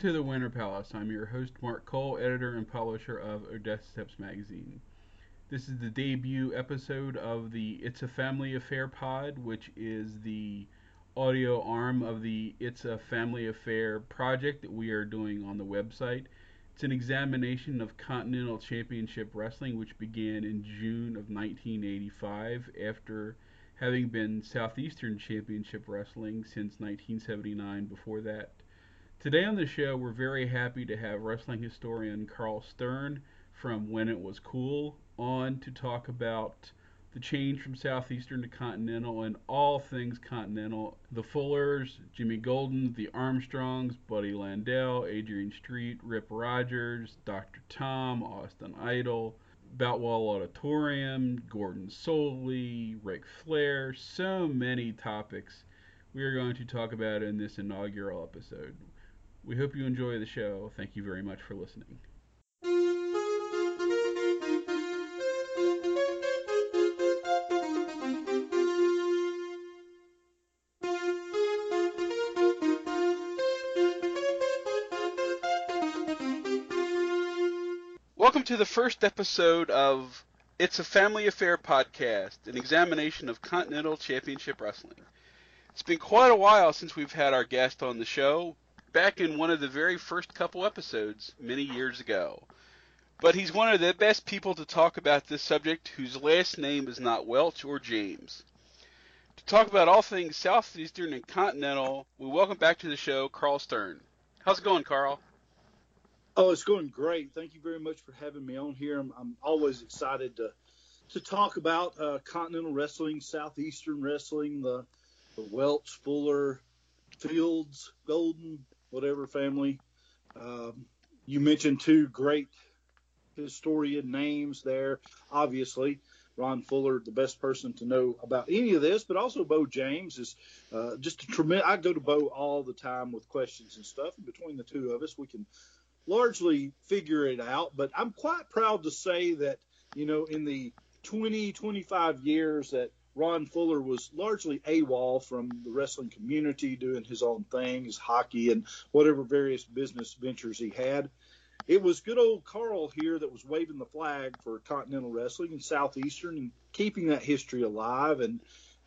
To the Winter Palace. I'm your host, Mark Cole, editor and publisher of Odessa Steps magazine. This is the debut episode of the It's a Family Affair pod, which is the audio arm of the It's a Family Affair project that we are doing on the website. It's an examination of Continental Championship Wrestling, which began in June of 1985 after having been Southeastern Championship Wrestling since 1979 before that. Today on the show, we're very happy to have wrestling historian Karl Stern from When It Was Cool on to talk about the change from Southeastern to Continental and all things Continental. The Fullers, Jimmy Golden, the Armstrongs, Buddy Landel, Adrian Street, Rip Rogers, Dr. Tom, Austin Idol, Boutwell Auditorium, Gordon Solie, Ric Flair, so many topics we are going to talk about in this inaugural episode. We hope you enjoy the show. Thank you very much for listening. Welcome to the first episode of It's a Family Affair podcast, an examination of Continental Championship Wrestling. It's been quite a while since we've had our guest on the show, back in one of the very first couple episodes many years ago. But he's one of the best people to talk about this subject whose last name is not Welch or James. To talk about all things Southeastern and Continental, we welcome back to the show Karl Stern. How's it going, Karl? Oh, it's going great. Thank you very much for having me on here. I'm, I'm always excited to to talk about uh, Continental Wrestling, Southeastern Wrestling, the, the Welch, Fuller, Fields, Golden, whatever family. Um, you mentioned two great historian names there. Obviously, Ron Fuller, the best person to know about any of this, but also Bo James is uh, just a tremendous. I go to Bo all the time with questions and stuff. And between the two of us, we can largely figure it out. But I'm quite proud to say that, you know, in the 20, 25 years that Ron Fuller was largely AWOL from the wrestling community, doing his own thing, his hockey and whatever various business ventures he had. It was good old Karl here that was waving the flag for Continental Wrestling and Southeastern and keeping that history alive. And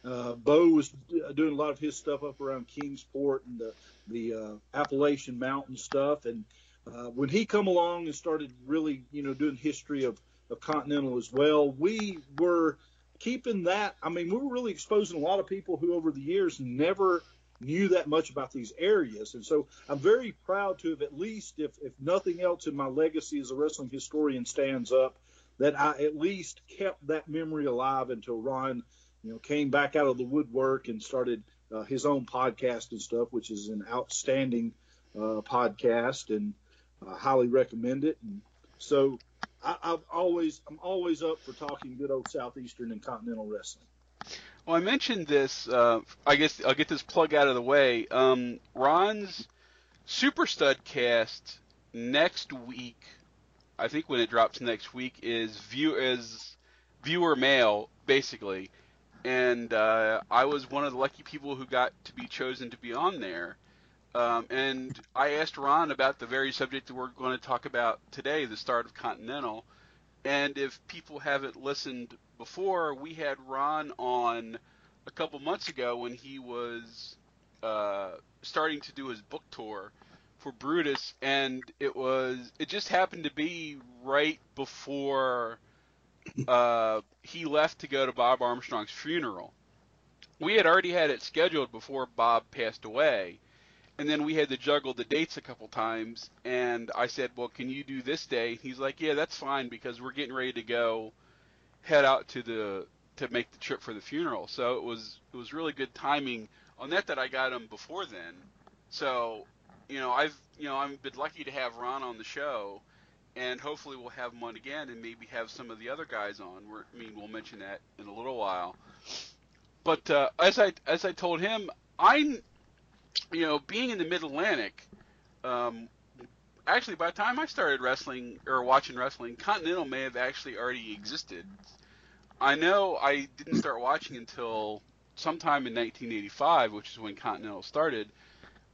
uh, Bo was doing a lot of his stuff up around Kingsport and the, the uh, Appalachian Mountain stuff. And uh, when he come along and started really, you know, doing history of, of Continental as well, we were – keeping that, I mean, we were really exposing a lot of people who over the years never knew that much about these areas. And so I'm very proud to have at least, if, if nothing else in my legacy as a wrestling historian stands up, that I at least kept that memory alive until Ron, you know, came back out of the woodwork and started uh, his own podcast and stuff, which is an outstanding uh, podcast and I highly recommend it. And so I, have always I'm always up for talking good old southeastern and continental wrestling. Well, I mentioned this. Uh, I guess I'll get this plug out of the way. Um, Ron's Super Stud cast next week. I think when it drops next week is view is viewer mail basically, and uh, I was one of the lucky people who got to be chosen to be on there. Um, and I asked Ron about the very subject that we're going to talk about today, the start of Continental. And if people haven't listened before, we had Ron on a couple months ago when he was uh, starting to do his book tour for Brutus, and it was it just happened to be right before uh, he left to go to Bob Armstrong's funeral. We had already had it scheduled before Bob passed away and then we had to juggle the dates a couple times. And i said well can you do this day? He's like yeah that's fine because we're getting ready to go head out to the to make the trip for the funeral. So it was it was really good timing on that that i got him before then. So you know i've you know i've been lucky to have ron on the show. And hopefully we'll have him on again and maybe have some of the other guys on. We're, i mean we'll mention that in a little while. But uh, as i as i told him i you know, being in the Mid Atlantic, um, actually, by the time I started wrestling or watching wrestling, Continental may have actually already existed. I know I didn't start watching until sometime in 1985, which is when Continental started.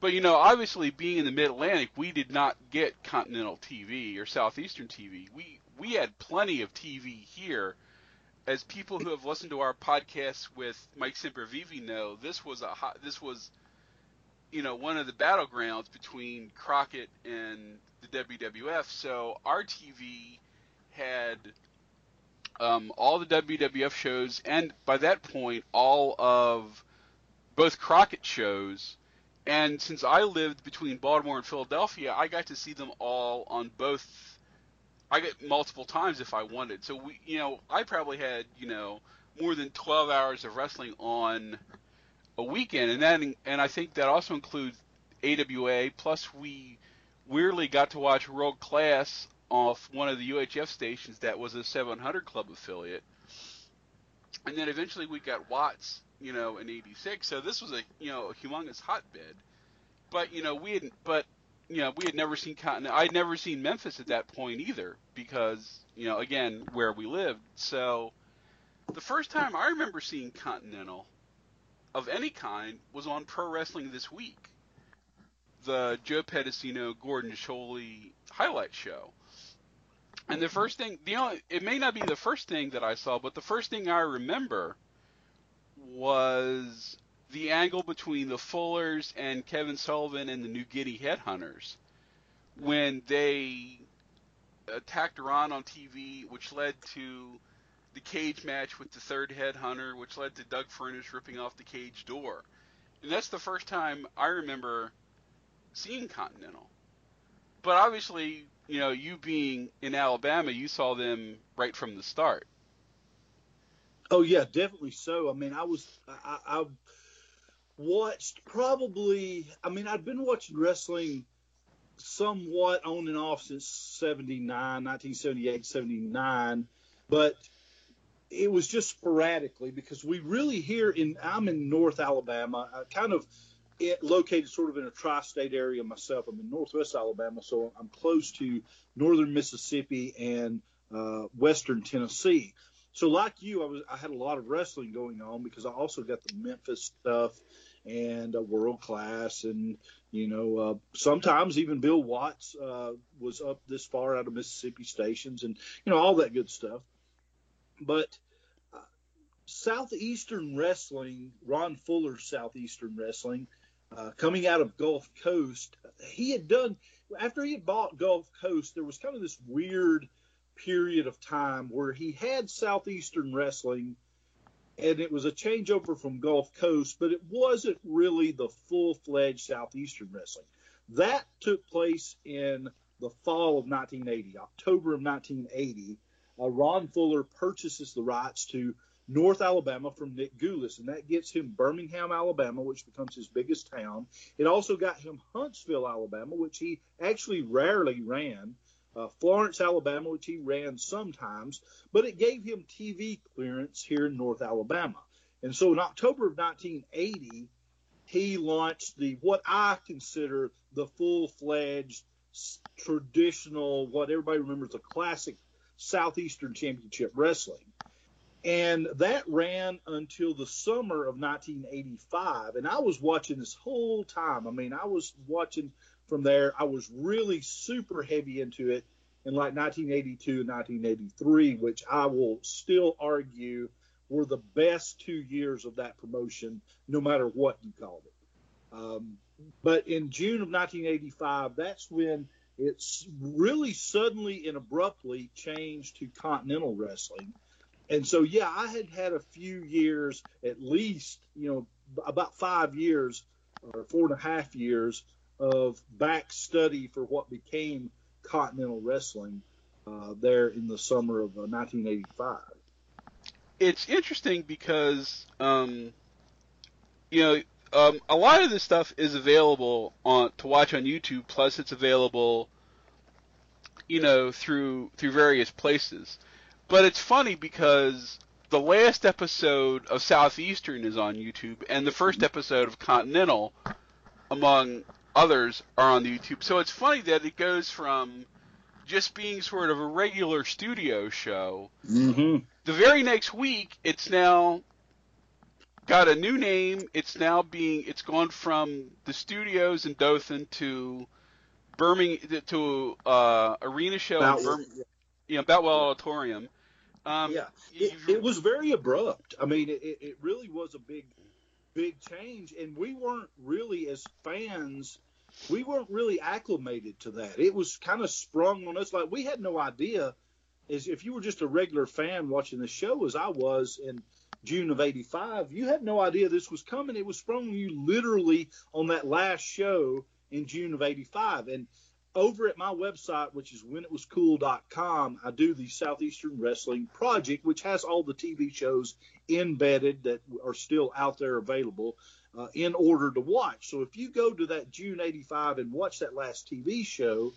But you know, obviously, being in the Mid Atlantic, we did not get Continental TV or Southeastern TV. We we had plenty of TV here. As people who have listened to our podcasts with Mike Sempervive know, this was a hot, this was, you know, one of the battlegrounds between Crockett and the WWF. So our TV had um, all the WWF shows, and by that point, all of both Crockett shows. And since I lived between Baltimore and Philadelphia, I got to see them all on both. I get multiple times if I wanted. So we, you know, I probably had you know more than 12 hours of wrestling on a weekend, and then and I think that also includes AWA. Plus, we weirdly got to watch World Class off one of the UHF stations that was a 700 Club affiliate, and then eventually we got Watts you know, in '86. So this was a you know a humongous hotbed. But you know we had but you know we had never seen Continental. I'd never seen Memphis at that point either because you know again where we lived. So the first time I remember seeing Continental of any kind was on Pro Wrestling This Week, the Joe Pedicino Gordon Solie highlight show. And the first thing, the only, it may not be the first thing that I saw, but the first thing I remember was the angle between the Fullers and Kevin Sullivan and the New Guinea Headhunters when they attacked Ron on TV, which led to the cage match with the third headhunter, which led to Doug Furnish ripping off the cage door. And that's the first time I remember seeing Continental. But obviously, you know, you being in Alabama, you saw them right from the start. Oh yeah, definitely so. I mean, I was I, I watched probably. I mean, I'd been watching wrestling somewhat on and off since 79, 1978, 79, but it was just sporadically because we really here in I'm in North Alabama, I kind of it, located sort of in a tri-state area myself. I'm in Northwest Alabama, so I'm close to northern Mississippi and uh, western Tennessee. So like you, I was I had a lot of wrestling going on because I also got the Memphis stuff and uh, world class and you know uh, sometimes even Bill Watts uh, was up this far out of Mississippi stations and you know all that good stuff. But uh, Southeastern Wrestling, Ron Fuller Southeastern Wrestling, uh, coming out of Gulf Coast, he had done after he had bought Gulf Coast, there was kind of this weird period of time where he had Southeastern Wrestling and it was a changeover from Gulf Coast, but it wasn't really the full fledged Southeastern Wrestling. That took place in the fall of 1980, October of 1980. Uh, Ron Fuller purchases the rights to North Alabama from Nick Gulas, and that gets him Birmingham, Alabama, which becomes his biggest town. It also got him Huntsville, Alabama, which he actually rarely ran uh, Florence, Alabama, which he ran sometimes, but it gave him TV clearance here in North Alabama. And so in October of 1980, he launched the what I consider the full-fledged traditional, what everybody remembers, the classic Southeastern Championship Wrestling. And that ran until the summer of 1985. And I was watching this whole time. I mean, I was watching from there. I was really super heavy into it in like 1982 and 1983, which I will still argue were the best two years of that promotion, no matter what you called it. Um, but in June of 1985, that's when it's really suddenly and abruptly changed to Continental Wrestling. And so, yeah, I had had a few years, at least, you know, about five years or four and a half years of back study for what became Continental Wrestling uh, there in the summer of uh, 1985. It's interesting because, um, you know, um, a lot of this stuff is available on to watch on YouTube. Plus, it's available, you know, through through various places. But it's funny because the last episode of Southeastern is on YouTube, and the first episode of Continental, among others are on the YouTube. So it's funny that it goes from just being sort of a regular studio show. Mm-hmm. The very next week, it's now got a new name. It's now being it's gone from the studios in Dothan to Birmingham to uh, arena show in yeah, Boutwell Auditorium. Um, yeah, it, it, was very abrupt. I mean, it, it really was a big, big change, and we weren't really as fans. We weren't really acclimated to that. It was kind of sprung on us. Like we had no idea. Is if you were just a regular fan watching the show, as I was in June of '85, you had no idea this was coming. It was sprung you literally on that last show in June of '85, and over at my website, which is whenitwascool.com, I do the Southeastern Wrestling Project, which has all the TV shows embedded that are still out there available uh, in order to watch. So if you go to that June 85 and watch that last TV show,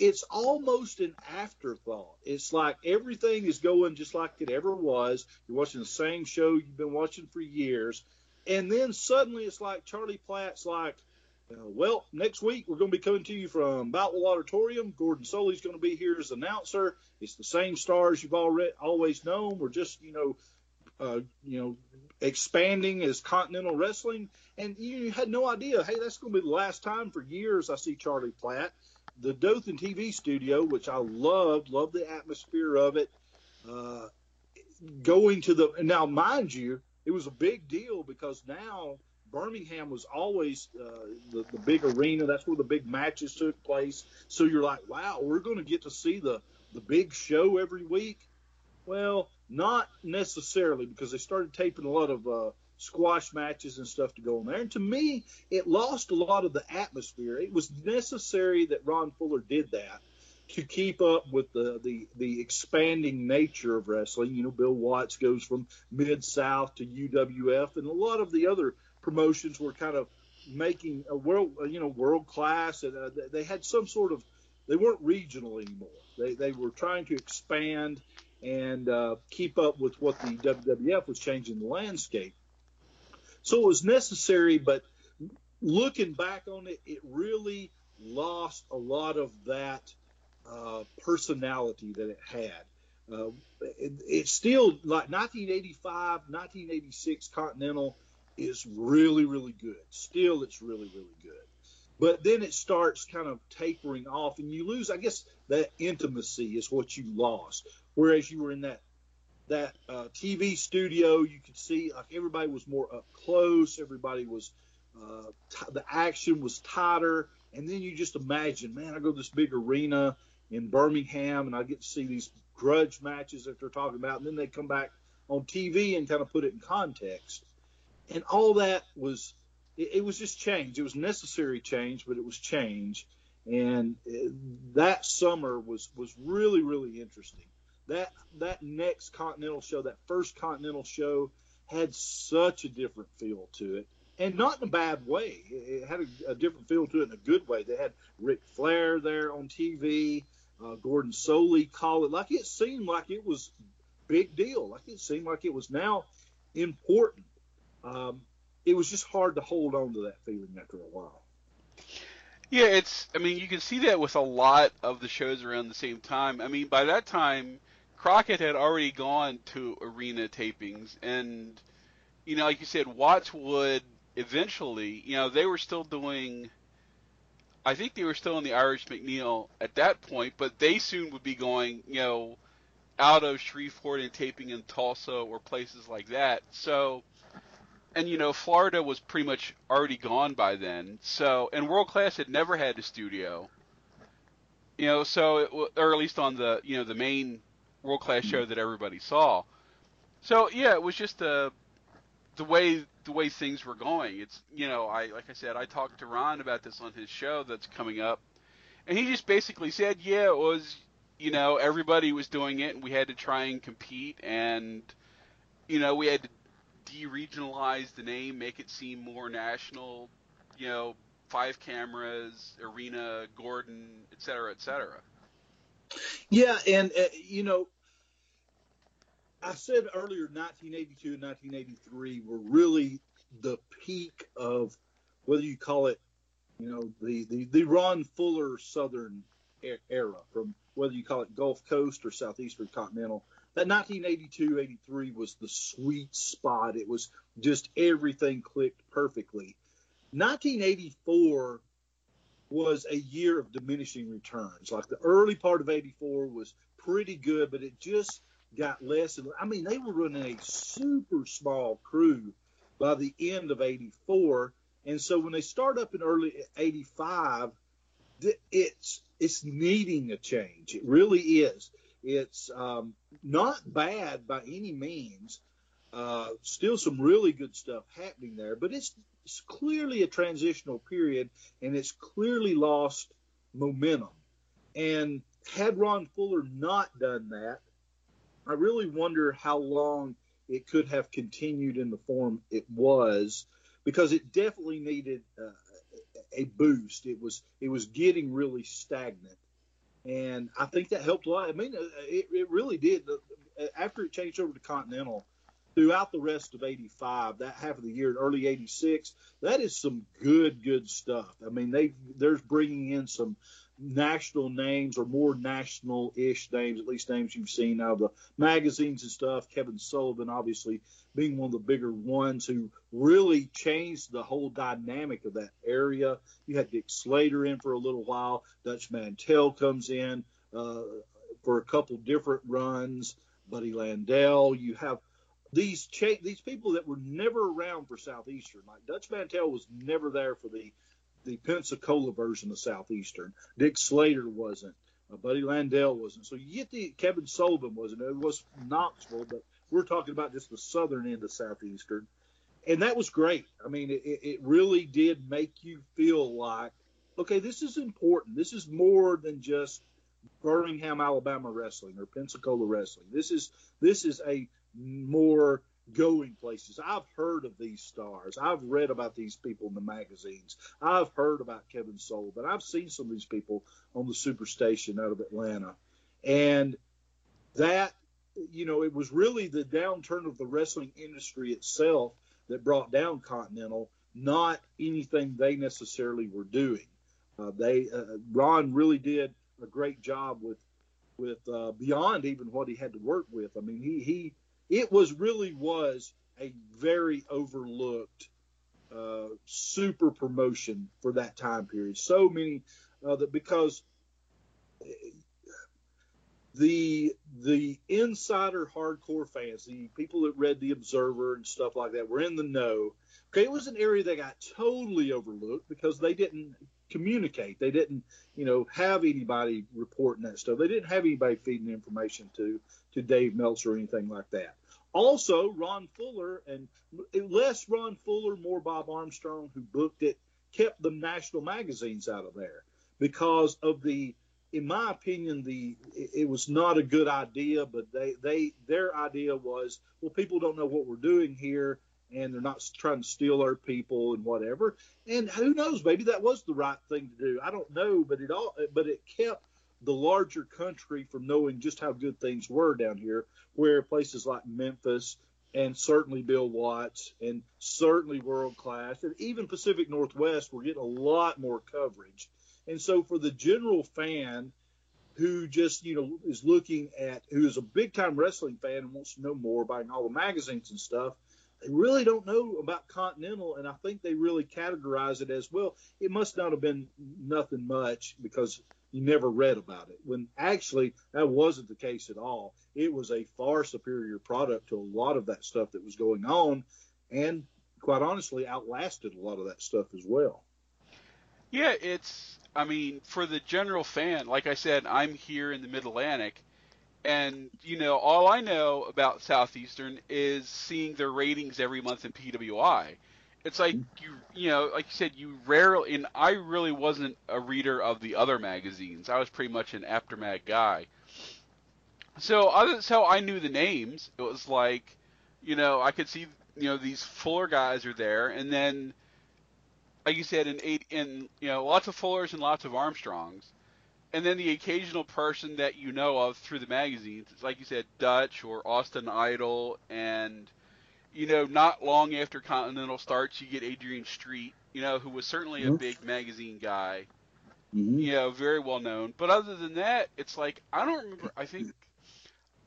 it's almost an afterthought. It's like everything is going just like it ever was. You're watching the same show you've been watching for years. And then suddenly it's like Charlie Platt's like, uh, well, next week we're going to be coming to you from Boutwell Auditorium. Gordon Solie's going to be here as announcer. It's the same stars you've already always known. We're just, you know, uh, you know, expanding as Continental Wrestling, and you had no idea. Hey, that's going to be the last time for years I see Charlie Platt. The Dothan TV studio, which I loved, loved the atmosphere of it. Uh, going to the now, mind you, it was a big deal because now Birmingham was always uh, the, the big arena. That's where the big matches took place. So you're like, wow, we're going to get to see the, the big show every week. Well, not necessarily because they started taping a lot of uh, squash matches and stuff to go on there. And to me, it lost a lot of the atmosphere. It was necessary that Ron Fuller did that to keep up with the, the, the expanding nature of wrestling. You know, Bill Watts goes from Mid South to UWF, and a lot of the other promotions were kind of making a world, you know, world class, and uh, they had some sort of, they weren't regional anymore. They they were trying to expand and uh, keep up with what the WWF was changing the landscape. So it was necessary, but looking back on it, it really lost a lot of that uh, personality that it had. Uh, it, it's still like 1985, 1986 Continental is really, really good. Still, it's really, really good. But then it starts kind of tapering off, and you lose. I guess that intimacy is what you lost. Whereas you were in that that uh, TV studio, you could see like everybody was more up close. Everybody was uh, t- the action was tighter, and then you just imagine, man, I go to this big arena in Birmingham, and I get to see these grudge matches that they're talking about, and then they come back on TV and kind of put it in context and all that was it, it, was just change. It was necessary change, but it was change. And it, that summer was was really really interesting. That that next Continental show, that first Continental show, had such a different feel to it, and not in a bad way. It, had a, a different feel to it in a good way. They had Ric Flair there on TV. Uh, Gordon Solie call it like it seemed like it was big deal. Like it seemed like it was now important um, it was just hard to hold on to that feeling after a while. Yeah, it's. I mean, you can see that with a lot of the shows around the same time. I mean, by that time, Crockett had already gone to arena tapings, and you know, like you said, Watts would eventually. You know, they were still doing. I think they were still in the Irish McNeil at that point, but they soon would be going. You know, out of Shreveport and taping in Tulsa or places like that. So and you know Florida was pretty much already gone by then. So and World Class had never had a studio. You know, so it, or at least on the you know the main World Class show that everybody saw. So yeah, it was just uh, the way the way things were going. It's you know I like I said I talked to Ron about this on his show that's coming up, and he just basically said yeah it was you know everybody was doing it and we had to try and compete and you know we had to de-regionalize the name, make it seem more national. You know, five cameras, arena, Gordon, et cetera, et cetera. Yeah, and uh, you know, I said earlier, 1982 and 1983 were really the peak of whether you call it, you know, the the, the Ron Fuller Southern era, from whether you call it Gulf Coast or Southeastern Continental that 1982 83 was the sweet spot. It was just everything clicked perfectly. 1984 was a year of diminishing returns. Like the early part of 84 was pretty good, but it just got less. And I mean, they were running a super small crew by the end of 84. And so when they start up in early 85, it's it's needing a change. It really is. It's um, not bad by any means. Uh, still some really good stuff happening there, but it's, it's clearly a transitional period, and it's clearly lost momentum. And had Ron Fuller not done that, I really wonder how long it could have continued in the form it was, because it definitely needed uh, a boost. It was it was getting really stagnant, and I think that helped a lot. I mean, uh, it, it really did. After it changed over to Continental, throughout the rest of 85 that half of the year early 86 that is some good good stuff i mean they there's bringing in some national names or more national-ish names, at least names you've seen out of the magazines and stuff. Kevin Sullivan, obviously, being one of the bigger ones who really changed the whole dynamic of that area. You had Dick Slater in for a little while. Dutch Mantel comes in uh, for a couple different runs. Buddy Landel. You have these cha- these people that were never around for Southeastern. Like Dutch Mantel was never there for the the Pensacola version of Southeastern. Dick Slater wasn't. Uh, Buddy Landel wasn't. So you get the Kevin Sullivan wasn't. It was Knoxville, but we're talking about just the southern end of Southeastern. And that was great. I mean, it, it really did make you feel like, okay, this is important. This is more than just Birmingham, Alabama wrestling or Pensacola wrestling. This is this is a more going places. I've heard of these stars. I've read about these people in the magazines. I've heard about Kevin Sullivan. I've seen some of these people on the Superstation out of Atlanta. And that, you know, it was really the downturn of the wrestling industry itself that brought down Continental, not anything they necessarily were doing. Uh, they uh, Ron really did a great job with with uh, beyond even what he had to work with. I mean, he he it was really was a very overlooked uh, super promotion for that time period. So many uh, that because the the insider hardcore fans, the people that read the Observer and stuff like that, were in the know. Okay, it was an area that got totally overlooked because they didn't communicate. They didn't, you know, have anybody reporting that stuff. They didn't have anybody feeding information to to Dave Meltzer or anything like that. Also, Ron Fuller and less Ron Fuller, more Bob Armstrong, who booked it, kept the national magazines out of there because of the, in my opinion, the it was not a good idea. But they they their idea was, well, people don't know what we're doing here, and they're not trying to steal our people and whatever. And who knows, maybe that was the right thing to do. I don't know, but it all but it kept the larger country from knowing just how good things were down here, where places like Memphis and certainly Bill Watts and certainly World Class and even Pacific Northwest were getting a lot more coverage. And so for the general fan who just, you know, is looking at, who is a big time wrestling fan and wants to know more, buying all the magazines and stuff, they really don't know about Continental, and I think they really categorize it as well. It must not have been nothing much because you never read about it. When actually that wasn't the case at all. It was a far superior product to a lot of that stuff that was going on, and quite honestly, outlasted a lot of that stuff as well. Yeah, it's. I mean, for the general fan, like I said, I'm here in the Mid Atlantic, and you know, all I know about Southeastern is seeing their ratings every month in PWI it's like you you know like you said you rarely and I really wasn't a reader of the other magazines. I was pretty much an Apter mag guy. So other so I knew the names. It was like you know I could see you know these Fuller guys are there, and then like you said in eight in you know lots of Fullers and lots of Armstrongs, and then the occasional person that you know of through the magazines. It's like you said Dutch or Austin Idol and you know, not long after Continental starts, you get Adrian Street, you know, who was certainly mm-hmm. a big magazine guy, mm-hmm. you know, very well known. But other than that, it's like I don't remember. I think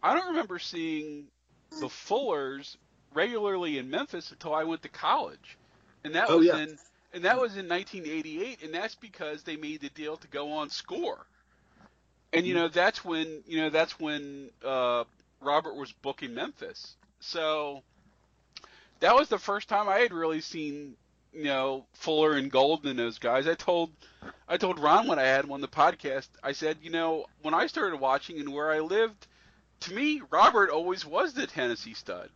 I don't remember seeing the Fullers regularly in Memphis until I went to college, and that Oh, was yeah. in and that was in 1988, and that's because they made the deal to go on Score, and you know that's when you know that's when uh, Robert was booking Memphis, so that was the first time I had really seen you know Fuller and Golden and those guys. I told I told Ron when I had him on the podcast, I said, you know, when I started watching and where I lived, to me, Robert always was the Tennessee stud.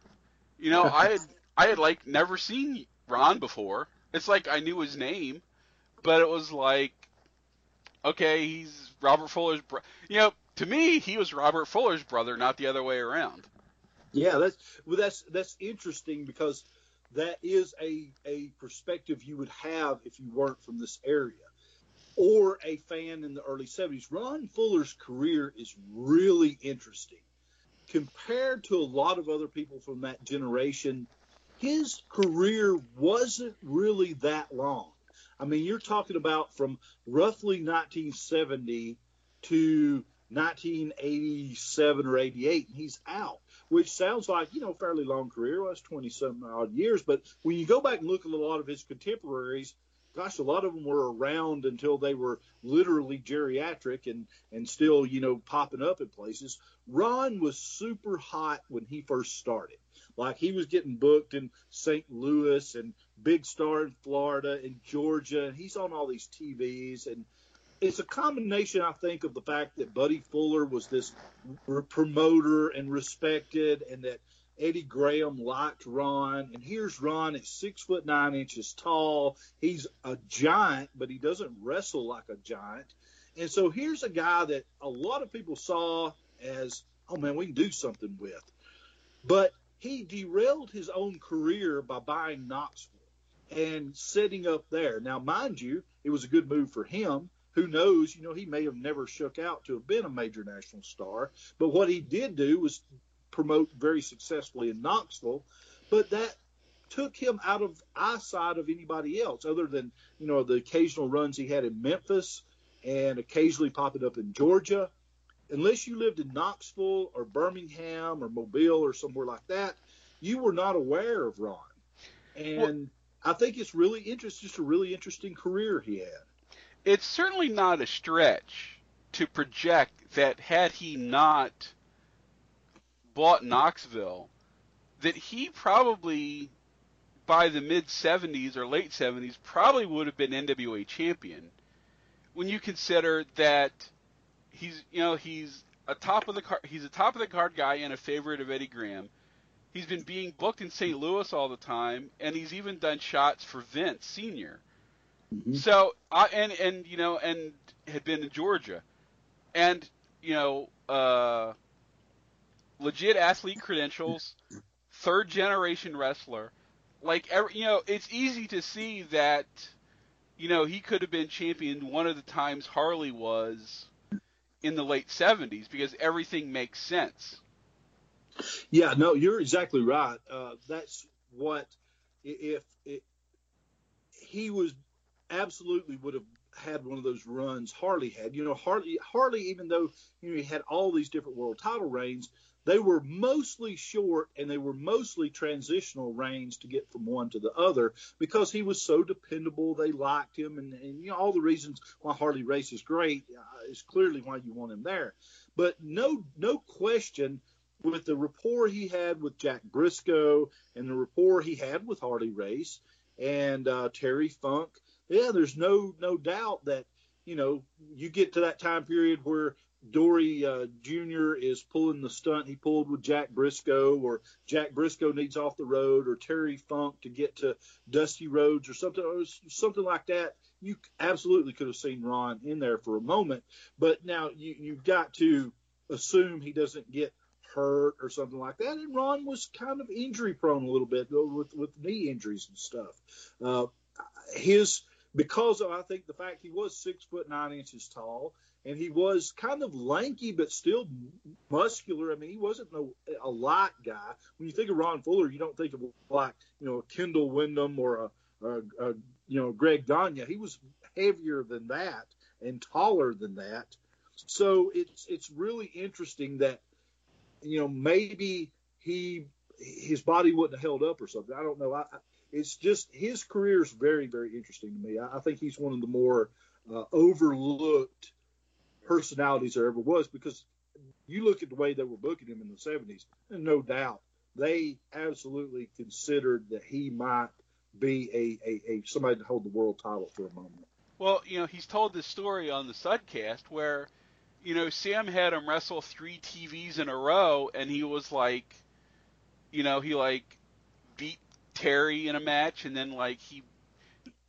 You know, I had I had like never seen Ron before. It's like I knew his name, but it was like, okay, he's Robert Fuller's bro. You know, to me, he was Robert Fuller's brother, not the other way around. Yeah, that's well, that's that's interesting because that is a a perspective you would have if you weren't from this area or a fan in the early 70s. Ron Fuller's career is really interesting. Compared to a lot of other people from that generation, his career wasn't really that long. I mean, you're talking about from roughly 1970 to 1987 or 88, and he's out which sounds like you know fairly long career. Well, that's twenty some odd years. But when you go back and look at a lot of his contemporaries, gosh, a lot of them were around until they were literally geriatric and and still you know popping up in places. Ron was super hot when he first started. Like he was getting booked in St. Louis and Big Star in Florida and Georgia, he's on all these TVs and it's a combination, I think, of the fact that Buddy Fuller was this r- promoter and respected, and that Eddie Graham liked Ron. And here's Ron at six foot nine inches tall. He's a giant, but he doesn't wrestle like a giant. And so here's a guy that a lot of people saw as, oh man, we can do something with. But he derailed his own career by buying Knoxville and setting up there. Now, mind you, it was a good move for him who knows, you know, he may have never shook out to have been a major national star. But what he did do was promote very successfully in Knoxville. But that took him out of eyesight of anybody else other than, you know, the occasional runs he had in Memphis and occasionally popping up in Georgia. Unless you lived in Knoxville or Birmingham or Mobile or somewhere like that, you were not aware of Ron. And well, I think it's really interesting, just a really interesting career he had it's certainly not a stretch to project that had he not bought Knoxville, that he probably by the mid 70s or late 70s probably would have been NWA champion. When you consider that he's you know he's a top of the card he's a top of the card guy and a favorite of Eddie Graham. He's been being booked in St. Louis all the time, and he's even done shots for Vince Senior. Mm-hmm. So I and and you know and had been in Georgia, and you know uh, legit athlete credentials, third generation wrestler. Like every, you know, it's easy to see that you know he could have been champion one of the times Harley was in the late '70s because everything makes sense. Yeah, no, you're exactly right. Uh, that's what if, if he was absolutely would have had one of those runs Harley had. You know, Harley, Harley, even though you know he had all these different world title reigns, they were mostly short and they were mostly transitional reigns to get from one to the other because he was so dependable. They liked him, and, and you know all the reasons why Harley Race is great uh, is clearly why you want him there. But no, no question. With the rapport he had with Jack Briscoe and the rapport he had with Harley Race and uh, Terry Funk, yeah, there's no no doubt that you know you get to that time period where Dory uh, Jr. is pulling the stunt he pulled with Jack Briscoe, or Jack Briscoe needs off the road, or Terry Funk to get to Dusty Rhodes, or something, or something like that. You absolutely could have seen Ron in there for a moment, but now you, you've got to assume he doesn't get hurt or something like that. And Ron was kind of injury prone a little bit with with knee injuries and stuff. Uh, his because of I think the fact he was six foot nine inches tall and he was kind of lanky but still muscular. I mean, he wasn't no, a light guy. When you think of Ron Fuller, you don't think of like you know Kendall Windham or a, a, a you know Greg Gagne. He was heavier than that and taller than that. So it's it's really interesting that you know, maybe he his body wouldn't have held up or something. I don't know. I, it's just his career is very, very interesting to me. I, I think he's one of the more uh, overlooked personalities there ever was because you look at the way they were booking him in the 70s, and no doubt they absolutely considered that he might be a, a, a somebody to hold the world title for a moment. Well, you know, he's told this story on the Studcast where, you know, Sam had him wrestle three TVs in a row, and he was like, you know, he like beat Terry in a match, and then like he,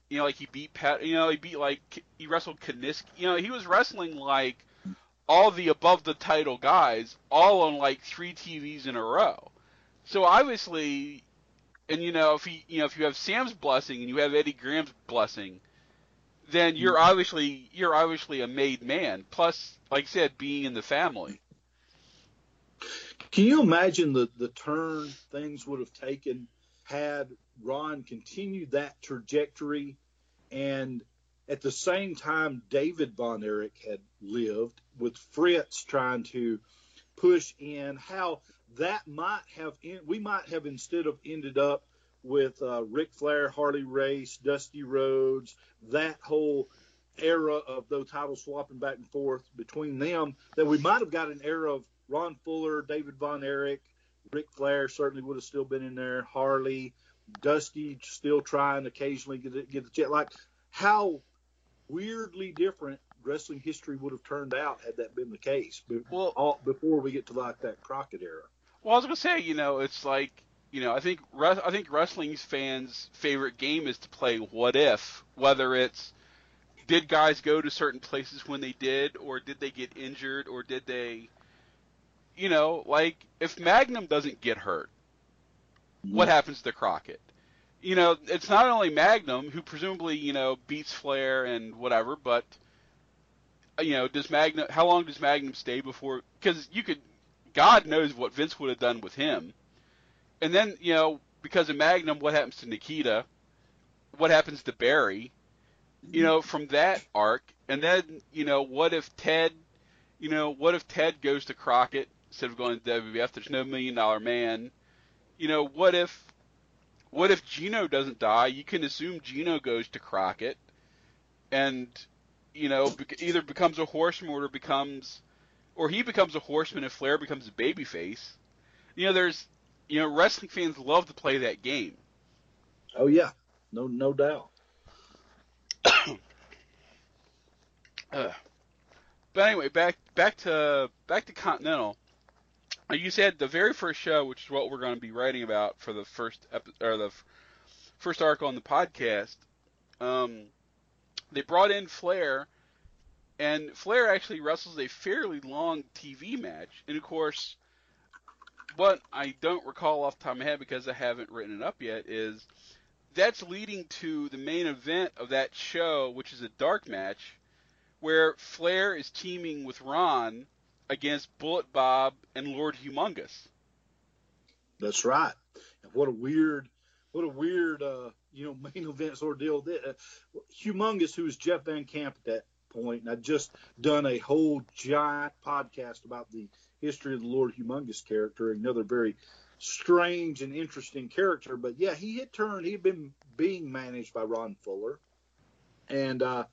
you know, like he beat Pat, you know, he beat like he wrestled Kanisk, you know, he was wrestling like all the above the title guys, all on like three TVs in a row. So obviously, and you know, if he, you know, if you have Sam's blessing and you have Eddie Graham's blessing, then you're mm-hmm. obviously you're obviously a made man. Plus, like I said, being in the family. Can you imagine the the turn things would have taken had Ron continued that trajectory and at the same time David Von Erich had lived with Fritz trying to push in how that might have in, we might have instead of ended up with uh, Ric Flair, Harley Race, Dusty Rhodes, that whole era of those titles swapping back and forth between them, that we might have got an era of Ron Fuller, David Von Erich, Ric Flair certainly would have still been in there, Harley, Dusty still trying occasionally get get the jet. Like how weirdly different wrestling history would have turned out had that been the case. Well, all, before we get to like that Crockett era. Well, I was gonna say, you know, it's like, you know, I think I think wrestling fans' favorite game is to play what if, whether it's did guys go to certain places when they did, or did they get injured, or did they, you know, like if Magnum doesn't get hurt, what mm-hmm. happens to Crockett? You know, it's not only Magnum who presumably you know beats Flair and whatever, but you know, does Magnum? How long does Magnum stay before? Because you could God knows what Vince would have done with him. And then, you know, because of Magnum, what happens to Nikita? What happens to Barry? You know, from that arc. And then, you know, what if Ted, you know, what if Ted goes to Crockett instead of going to WWF? There's no million dollar man. You know, what if, what if Gino doesn't die? You can assume Gino goes to Crockett, and you know, either becomes a horseman or becomes or he becomes a horseman and Flair becomes a babyface. You know, there's, you know, wrestling fans love to play that game. Oh yeah, no, no doubt. uh, but anyway, back back to back to Continental. You said the very first show, which is what we're going to be writing about for the first epi- or the f- first article on the podcast. Um, they brought in Flair and Flair actually wrestles a fairly long TV match. And of course, what I don't recall off the top of my head because I haven't written it up yet is that's leading to the main event of that show, which is a dark match, where Flair is teaming with Ron against Bullet Bob and Lord Humongous. That's right. And what a weird, what a weird, uh, you know, main event sort of deal. Uh, Humongous, who was Jeff Van Kamp at that point, and I'd just done a whole giant podcast about the history of the Lord Humongous character, another very strange and interesting character. But yeah, he had turned, he had been being managed by Ron Fuller and uh,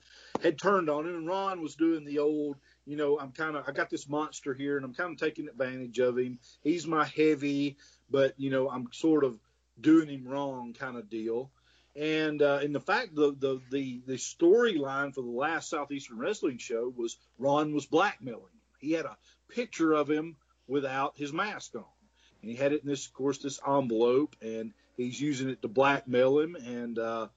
had turned on him. And Ron was doing the old, you know, I'm kind of, I got this monster here and I'm kind of taking advantage of him. He's my heavy, but, you know, I'm sort of doing him wrong kind of deal. And uh, in the fact, the the the, the storyline for the last Southeastern Wrestling show was Ron was blackmailing him. He had a picture of him without his mask on, and he had it in this, of course, this envelope, and he's using it to blackmail him. And uh,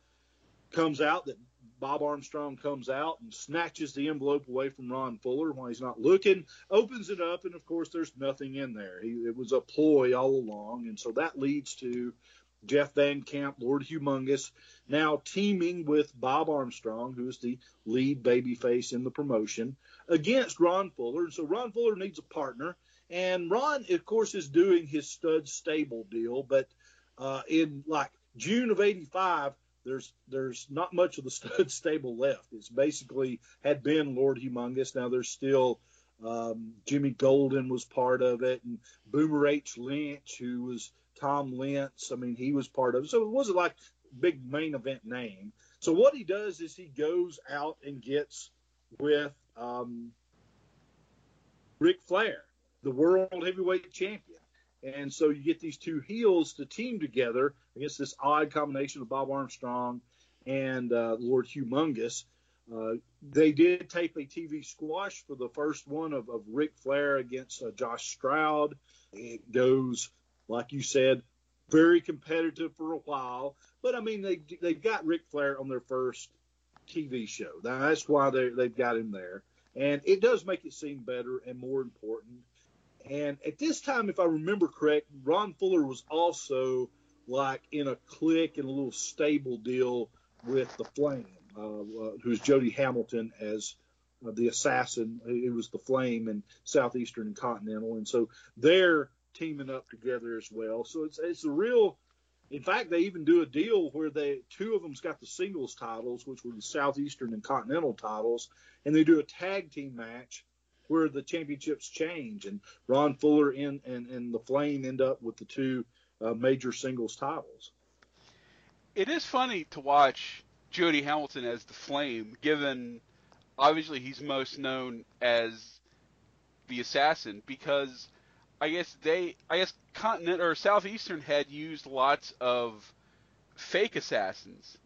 comes out that Bob Armstrong comes out and snatches the envelope away from Ron Fuller while he's not looking, opens it up, and of course, there's nothing in there. He, it was a ploy all along, and so that leads to Jeff Van Kamp, Lord Humongous, now teaming with Bob Armstrong, who's the lead babyface in the promotion, against Ron Fuller. And so Ron Fuller needs a partner. And Ron, of course, is doing his stud stable deal, but uh, in like June of '85, there's there's not much of the stud stable left. It's basically had been Lord Humongous. Now there's still Um, Jimmy Golden was part of it, and Boomer H. Lynch, who was Tom Lentz. I mean, he was part of it. So it wasn't like big main event name. So what he does is he goes out and gets with um, Flair, the world heavyweight champion. And so you get these two heels to team together against this odd combination of Bob Armstrong and uh, Lord Humongous. Uh, they did tape a TV squash for the first one of, of Ric Flair against uh, Josh Stroud. It goes, like you said, very competitive for a while. But I mean, they they got Ric Flair on their first TV show. That's why they they've got him there, and it does make it seem better and more important. And at this time, if I remember correct, Ron Fuller was also like in a clique and a little stable deal with the Flame, uh, uh, who's Jody Hamilton as uh, the assassin. It was the Flame and Southeastern and Continental, and so they're teaming up together as well. So it's it's a real. In fact, they even do a deal where they two of them's got the singles titles, which were the Southeastern and Continental titles, and they do a tag team match where the championships change, and Ron Fuller and and, and the Flame end up with the two uh, major singles titles. It is funny to watch Jody Hamilton as the Flame, given obviously he's most known as the assassin because I guess they I guess continent or southeastern had used lots of fake assassins.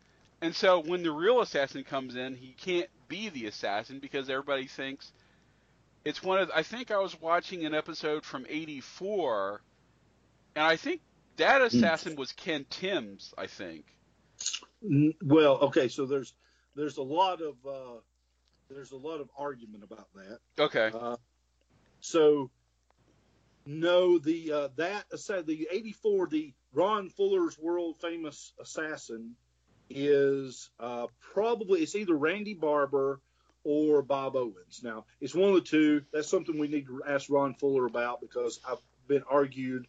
And so when the real assassin comes in, he can't be the assassin because everybody thinks it's one of I think I was watching an episode from 84 and I think that hmm. assassin was Ken Timbs, I think. Well, okay, so there's there's a lot of uh, there's a lot of argument about that. Okay. Uh, so no, the uh, that said the '84 the Ron Fuller's world famous assassin is uh, probably it's either Randy Barber or Bob Owens. Now it's one of the two. That's something we need to ask Ron Fuller about because I've been argued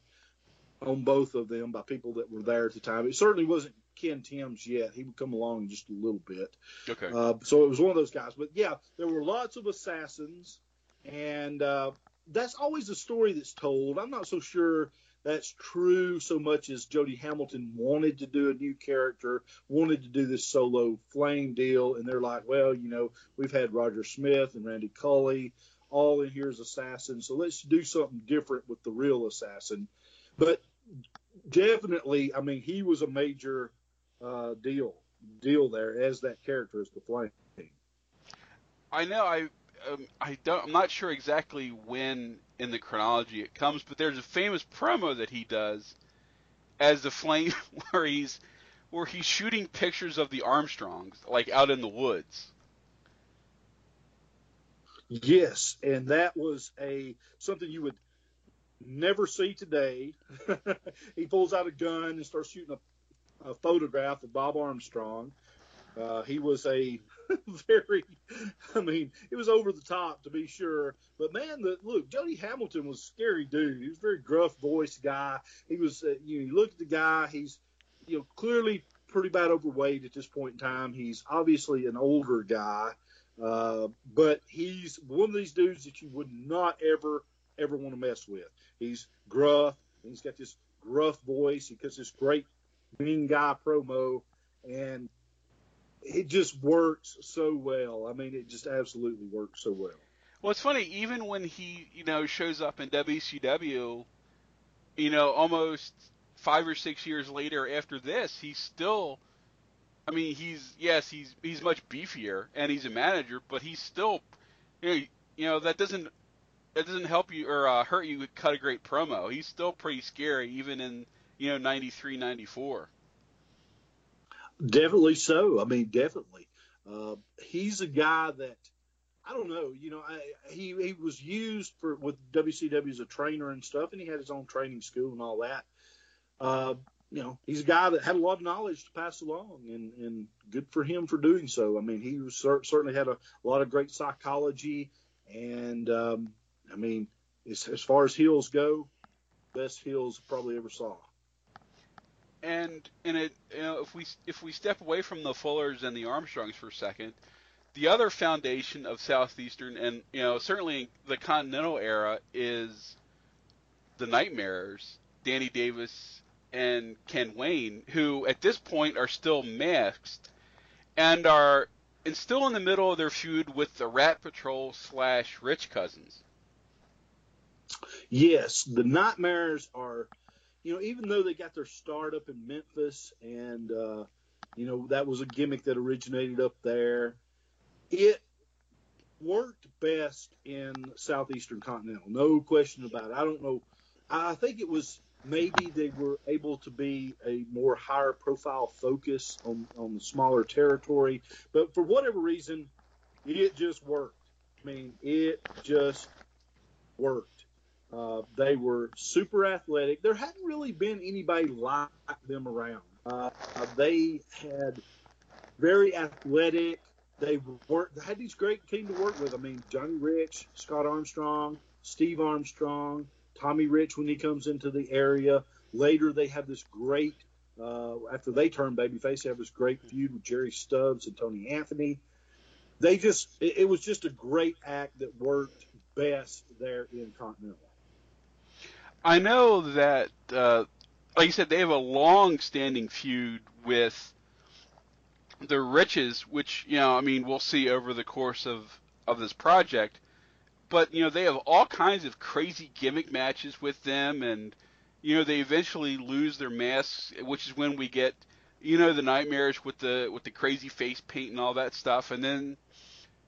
on both of them by people that were there at the time. It certainly wasn't Ken Timbs yet. He would come along just a little bit. Okay. Uh, so it was one of those guys. But yeah, there were lots of assassins, and uh, that's always the story that's told. I'm not so sure that's true so much as Jody Hamilton wanted to do a new character, wanted to do this solo flame deal, and they're like, well, you know, we've had Roger Smith and Randy Colley all in here as assassins, so let's do something different with the real assassin. But definitely, I mean, he was a major uh, deal deal there as that character as the flame. I know I um, I don't I'm not sure exactly when in the chronology it comes, but there's a famous promo that he does as the flame where he's where he's shooting pictures of the Armstrongs like out in the woods. Yes, and that was a something you would never see today. he pulls out a gun and starts shooting a, a photograph of Bob Armstrong. Uh, he was a very, I mean, it was over the top to be sure. But man, the look, Jody Hamilton was a scary dude. He was a very gruff voiced guy. He was, uh, you know, you look at the guy, he's, you know, clearly pretty bad overweight at this point in time. He's obviously an older guy, uh, but he's one of these dudes that you would not ever, ever want to mess with. He's gruff. He's got this gruff voice. He gets this great mean guy promo, and it just works so well. I mean, it just absolutely works so well. Well, it's funny. Even when he, you know, shows up in WCW, you know, almost five or six years later after this, he's still. I mean, he's yes, he's he's much beefier and he's a manager, but he's still, you know, that doesn't that doesn't help you or uh, hurt you cut a great promo. He's still pretty scary, even in you know 93, 94. Definitely so. I mean, definitely. Uh, he's a guy that I don't know. You know, I, he he was used for with WCW as a trainer and stuff, and he had his own training school and all that. Uh, you know, he's a guy that had a lot of knowledge to pass along, and and good for him for doing so. I mean, he was, certainly had a, a lot of great psychology, and um, I mean, as, as far as heels go, best heels probably ever saw and and it you know if we if we step away from the Fullers and the Armstrongs for a second, the other foundation of Southeastern, and you know certainly the Continental era, is the Nightmares, Danny Davis and Ken Wayne, who at this point are still masked and are and still in the middle of their feud with the Rat Patrol slash Rich Cousins. Yes, the Nightmares are, you know, even though they got their start up in Memphis and, uh, you know, that was a gimmick that originated up there, it worked best in Southeastern Continental. No question about it. I don't know. I think it was maybe they were able to be a more higher profile focus on, on the smaller territory. But for whatever reason, it just worked. I mean, it just worked. Uh, they were super athletic. There hadn't really been anybody like them around. Uh, they had very athletic. They worked. They had these great team to work with. I mean, Johnny Rich, Scott Armstrong, Steve Armstrong, Tommy Rich when he comes into the area. Later, they have this great. Uh, after they turn babyface, they have this great feud with Jerry Stubbs and Tony Anthony. They just. It, it was just a great act that worked best there in Continental. I know that, uh, like you said, they have a long-standing feud with the Riches, which you know, I mean, we'll see over the course of of this project. But you know, they have all kinds of crazy gimmick matches with them, and you know, they eventually lose their masks, which is when we get, you know, the nightmares with the with the crazy face paint and all that stuff, and then,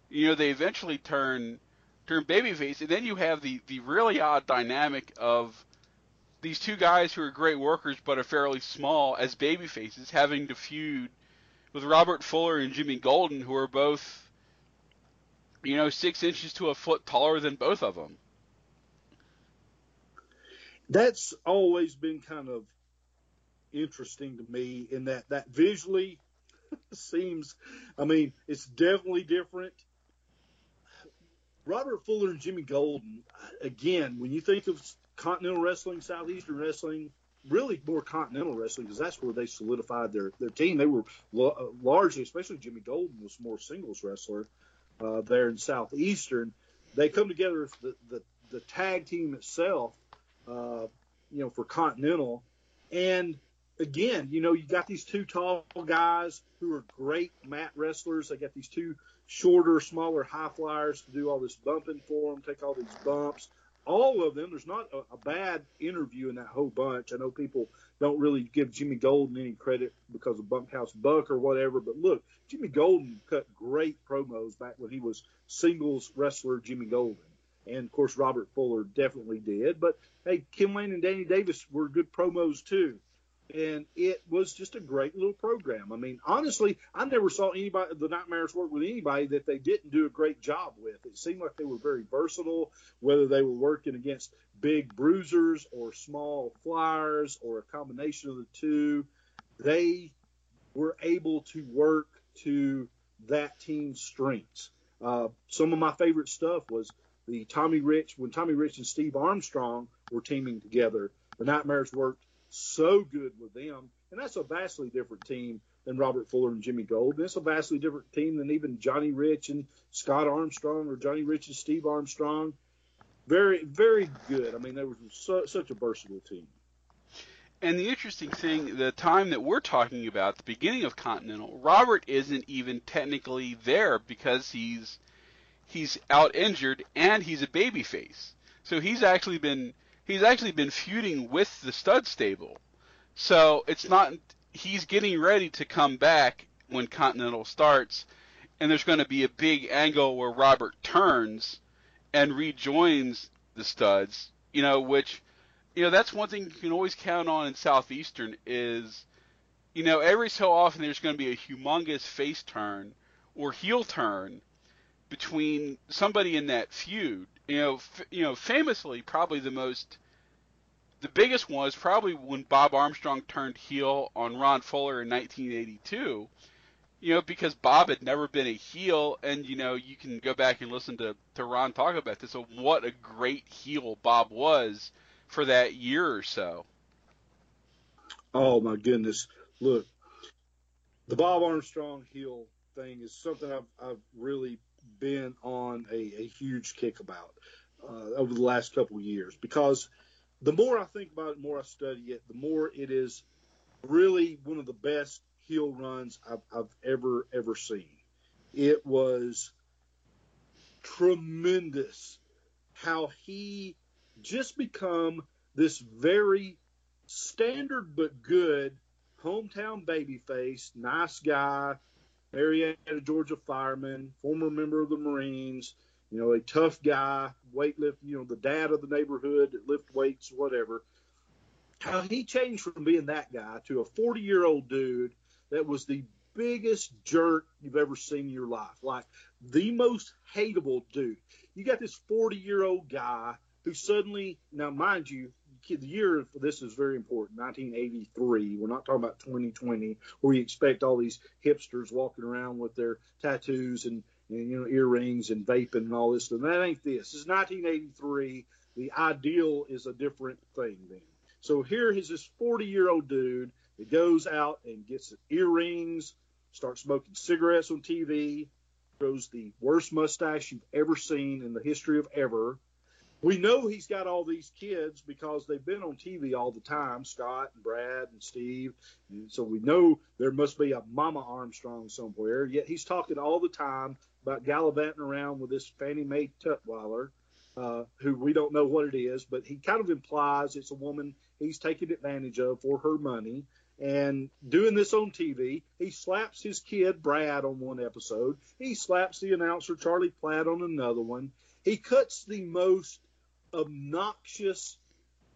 you know, they eventually turn turn babyface, and then you have the the really odd dynamic of these two guys who are great workers but are fairly small as babyfaces having to feud with Robert Fuller and Jimmy Golden, who are both, you know, six inches to a foot taller than both of them. That's always been kind of interesting to me in that that visually seems, I mean, it's definitely different. Robert Fuller and Jimmy Golden, again, when you think of Continental Wrestling, Southeastern Wrestling, really more Continental Wrestling because that's where they solidified their, their team. They were lo- largely, especially Jimmy Golden was more singles wrestler uh, there in Southeastern. They come together the, the, the tag team itself, uh, you know, for Continental. And again, you know, you got these two tall guys who are great mat wrestlers. They got these two shorter, smaller high flyers to do all this bumping for them, take all these bumps all of them. There's not a, a, bad interview in that whole bunch. I know people don't really give Jimmy Golden any credit because of Bunkhouse Buck or whatever, but look, Jimmy Golden cut great promos back when he was singles wrestler Jimmy Golden. And of course, Robert Fuller definitely did. But hey, Ken Wayne and Danny Davis were good promos too and it was just a great little program. I mean, honestly, I never saw anybody the Nightmares work with anybody that they didn't do a great job with. It seemed like they were very versatile, whether they were working against big bruisers or small flyers or a combination of the two. They were able to work to that team's strengths. Uh, some of my favorite stuff was the Tommy Rich when Tommy Rich and Steve Armstrong were teaming together. The Nightmares worked so good with them. And that's a vastly different team than Robert Fuller and Jimmy Gold. And it's a vastly different team than even Johnny Rich and Scott Armstrong or Johnny Rich and Steve Armstrong. Very, very good. I mean, they were so, such a versatile team. And the interesting thing, the time that we're talking about, the beginning of Continental, Robert isn't even technically there because he's he's out injured and he's a babyface. So he's actually been he's actually been feuding with the stud stable. So it's not he's getting ready to come back when Continental starts, and there's going to be a big angle where Robert turns and rejoins the studs. You know, which you know that's one thing you can always count on in Southeastern is you know every so often there's going to be a humongous face turn or heel turn between somebody in that feud you know, f- you know, famously, probably the most, the biggest one was probably when Bob Armstrong turned heel on Ron Fuller in 1982. You know, because Bob had never been a heel, and you know, you can go back and listen to to Ron talk about this. So what a great heel Bob was for that year or so. Oh my goodness! Look, the Bob Armstrong heel thing is something I've, I've really been on a, a huge kick about uh, over the last couple years because the more I think about it, the more I study it, the more it is really one of the best heel runs I've, I've ever ever seen. It was tremendous how he just become this very standard but good hometown babyface, nice guy, Marietta, Georgia fireman, former member of the Marines, you know, a tough guy, weightlift, you know, the dad of the neighborhood that lift weights, whatever. How he changed from being that guy to a 40 year old dude that was the biggest jerk you've ever seen in your life. Like the most hateable dude. You got this 40 year old guy who suddenly, now mind you, the year for this is very important 1983 we're not talking about 2020 where you expect all these hipsters walking around with their tattoos and, and you know earrings and vaping and all this and that ain't this. This is 1983. The ideal is a different thing then. So here is this 40 year old dude that goes out and gets earrings, starts smoking cigarettes on TV, grows the worst mustache you've ever seen in the history of ever. We know he's got all these kids because they've been on TV all the time, Scott and Brad and Steve. And so we know there must be a Mama Armstrong somewhere. Yet he's talking all the time about gallivanting around with this Fannie Mae Tutwiler, uh, who we don't know what it is, but he kind of implies it's a woman he's taking advantage of for her money and doing this on TV. He slaps his kid Brad on one episode. He slaps the announcer Charlie Platt on another one. He cuts the most obnoxious.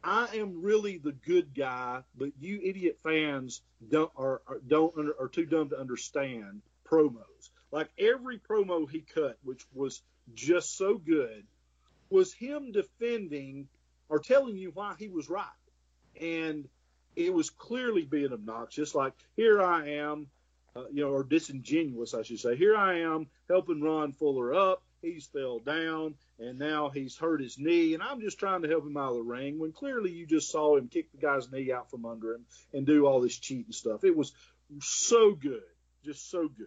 I am really the good guy, but you idiot fans don't are, are don't are too dumb to understand promos. Like every promo he cut, which was just so good, was him defending or telling you why he was right. And it was clearly being obnoxious. Like here I am, uh, you know, or disingenuous, I should say. Here I am helping Ron Fuller up. He's fell down and now he's hurt his knee, and I'm just trying to help him out of the ring. When clearly you just saw him kick the guy's knee out from under him and do all this cheating stuff. It was so good, just so good.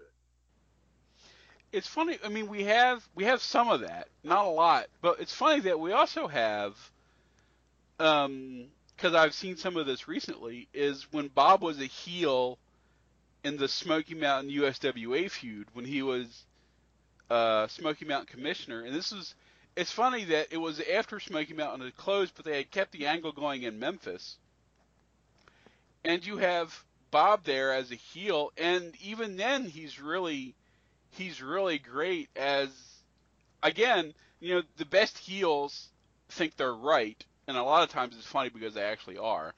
It's funny. I mean, we have we have some of that, not a lot, but it's funny that we also have um, because I've seen some of this recently, is when Bob was a heel in the Smoky Mountain USWA feud when he was uh, Smoky Mountain commissioner, and this is it's funny that it was after Smoky Mountain had closed, but they had kept the angle going in Memphis. And you have Bob there as a heel, and even then he's really he's really great as again, you know, the best heels think they're right and a lot of times it's funny because they actually are.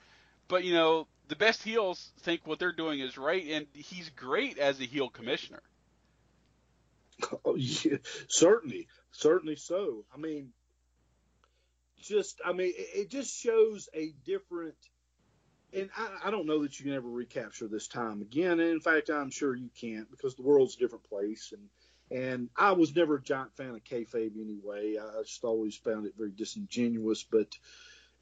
But you know, the best heels think what they're doing is right, and he's great as a heel commissioner. Oh, yeah, certainly, certainly so. I mean, just I mean, it, it just shows a different. And I, I, don't know that you can ever recapture this time again. And in fact, I'm sure you can't because the world's a different place. And and I was never a giant fan of kayfabe anyway. I just always found it very disingenuous. But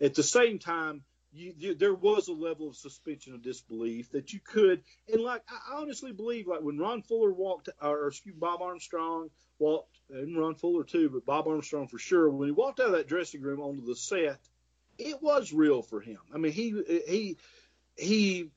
at the same time, you, you, there was a level of suspension of disbelief that you could, and like I honestly believe, like when Ron Fuller walked, or excuse Bob Armstrong walked, and Ron Fuller too, but Bob Armstrong for sure, when he walked out of that dressing room onto the set, it was real for him. I mean, he he he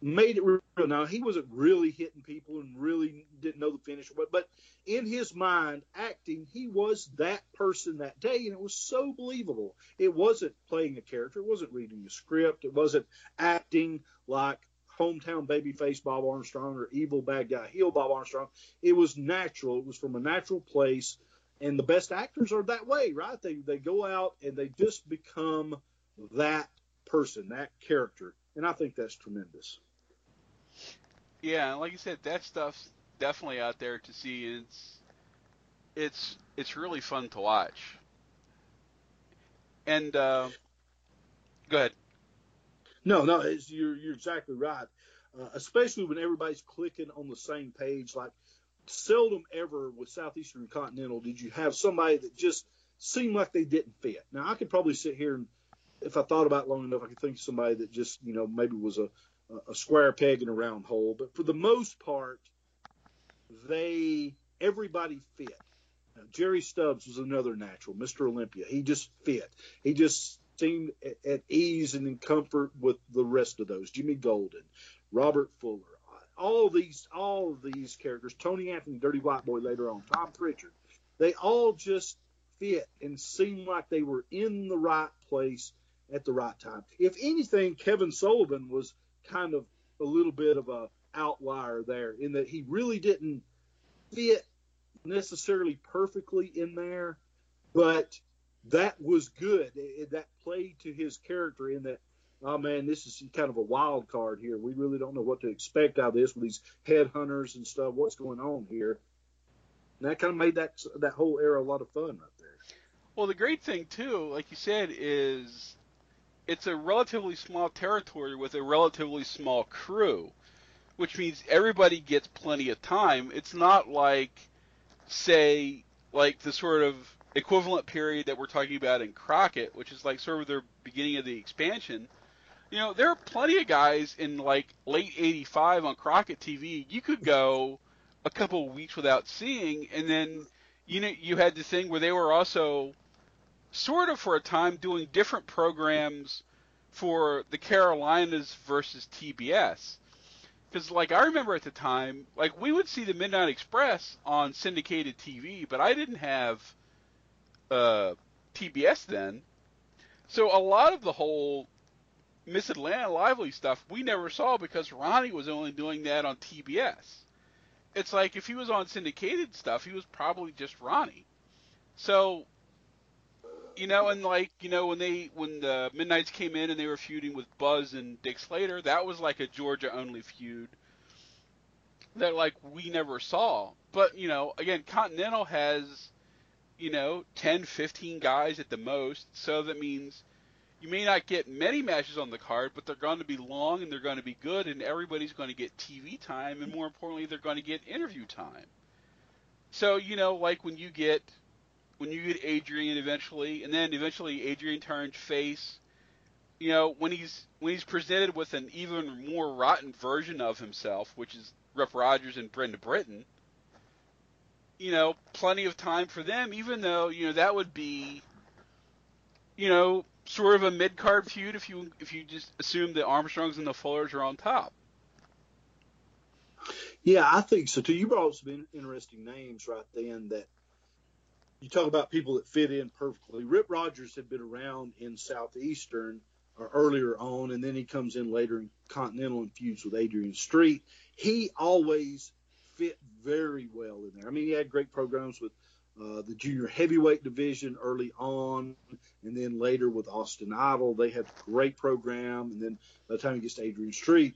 made it real. Now he wasn't really hitting people and really didn't know the finish, but but in his mind, acting, he was that person that day, and it was so believable. It wasn't playing a character, it wasn't reading a script, it wasn't acting like hometown babyface Bob Armstrong or evil bad guy heel Bob Armstrong. It was natural. It was from a natural place, and the best actors are that way, right? They they go out and they just become that person, that character and I think that's tremendous. Yeah, like you said, that stuff's definitely out there to see. It's it's it's really fun to watch. And uh, go ahead. No, no, you're you're exactly right. Uh, especially when everybody's clicking on the same page. Like seldom ever with Southeastern Continental did you have somebody that just seemed like they didn't fit. Now I could probably sit here and if I thought about long enough, I could think of somebody that just, you know, maybe was a, a square peg in a round hole. But for the most part, they everybody fit. Now, Jerry Stubbs was another natural, Mr. Olympia. He just fit. He just seemed at, ease and in comfort with the rest of those. Jimmy Golden, Robert Fuller, all these all of these characters, Tony Anthony, Dirty White Boy later on, Tom Pritchard, they all just fit and seemed like they were in the right place at the right time. If anything, Kevin Sullivan was kind of a little bit of a outlier there in that he really didn't fit necessarily perfectly in there, but that was good. That played to his character in that. Oh man, this is kind of a wild card here. We really don't know what to expect out of this with these headhunters and stuff. What's going on here? And that kind of made that that whole era a lot of fun right there. Well, the great thing too, like you said, is it's a relatively small territory with a relatively small crew, which means everybody gets plenty of time. It's not like, say, like the sort of equivalent period that we're talking about in Crockett, which is like sort of the beginning of the expansion. You know, there are plenty of guys in like late '85 on Crockett TV. You could go a couple of weeks without seeing, and then you know you had the thing where they were also sort of for a time doing different programs for the Carolinas versus TBS. Because, like, I remember at the time, like, we would see the Midnight Express on syndicated TV, but I didn't have uh, TBS then. So a lot of the whole Miss Atlanta Lively stuff we never saw because Ronnie was only doing that on TBS. It's like if he was on syndicated stuff, he was probably just Ronnie. So you know, and like you know when they when the Midnights came in and they were feuding with Buzz and Dick Slater, that was like a Georgia only feud that like we never saw. But you know, again, Continental has you know 10, 15 guys at the most, so that means you may not get many matches on the card, but they're going to be long and they're going to be good, and everybody's going to get TV time, and more importantly, they're going to get interview time. So you know, like when you get when you get Adrian eventually, and then eventually Adrian turns face. You know, when he's when he's presented with an even more rotten version of himself, which is Rough Rogers and Brenda Britton, you know, plenty of time for them, even though, you know, that would be you know, sort of a mid card feud if you if you just assume the Armstrongs and the Fullers are on top. Yeah, I think so too. You brought some interesting names right then that you talk about people that fit in perfectly. Rip Rogers had been around in Southeastern or earlier on, and then he comes in later in Continental and feuds with Adrian Street. He always fit very well in there. I mean, he had great programs with uh, the junior heavyweight division early on, and then later with Austin Idol. They had a great program, and then by the time he gets to Adrian Street.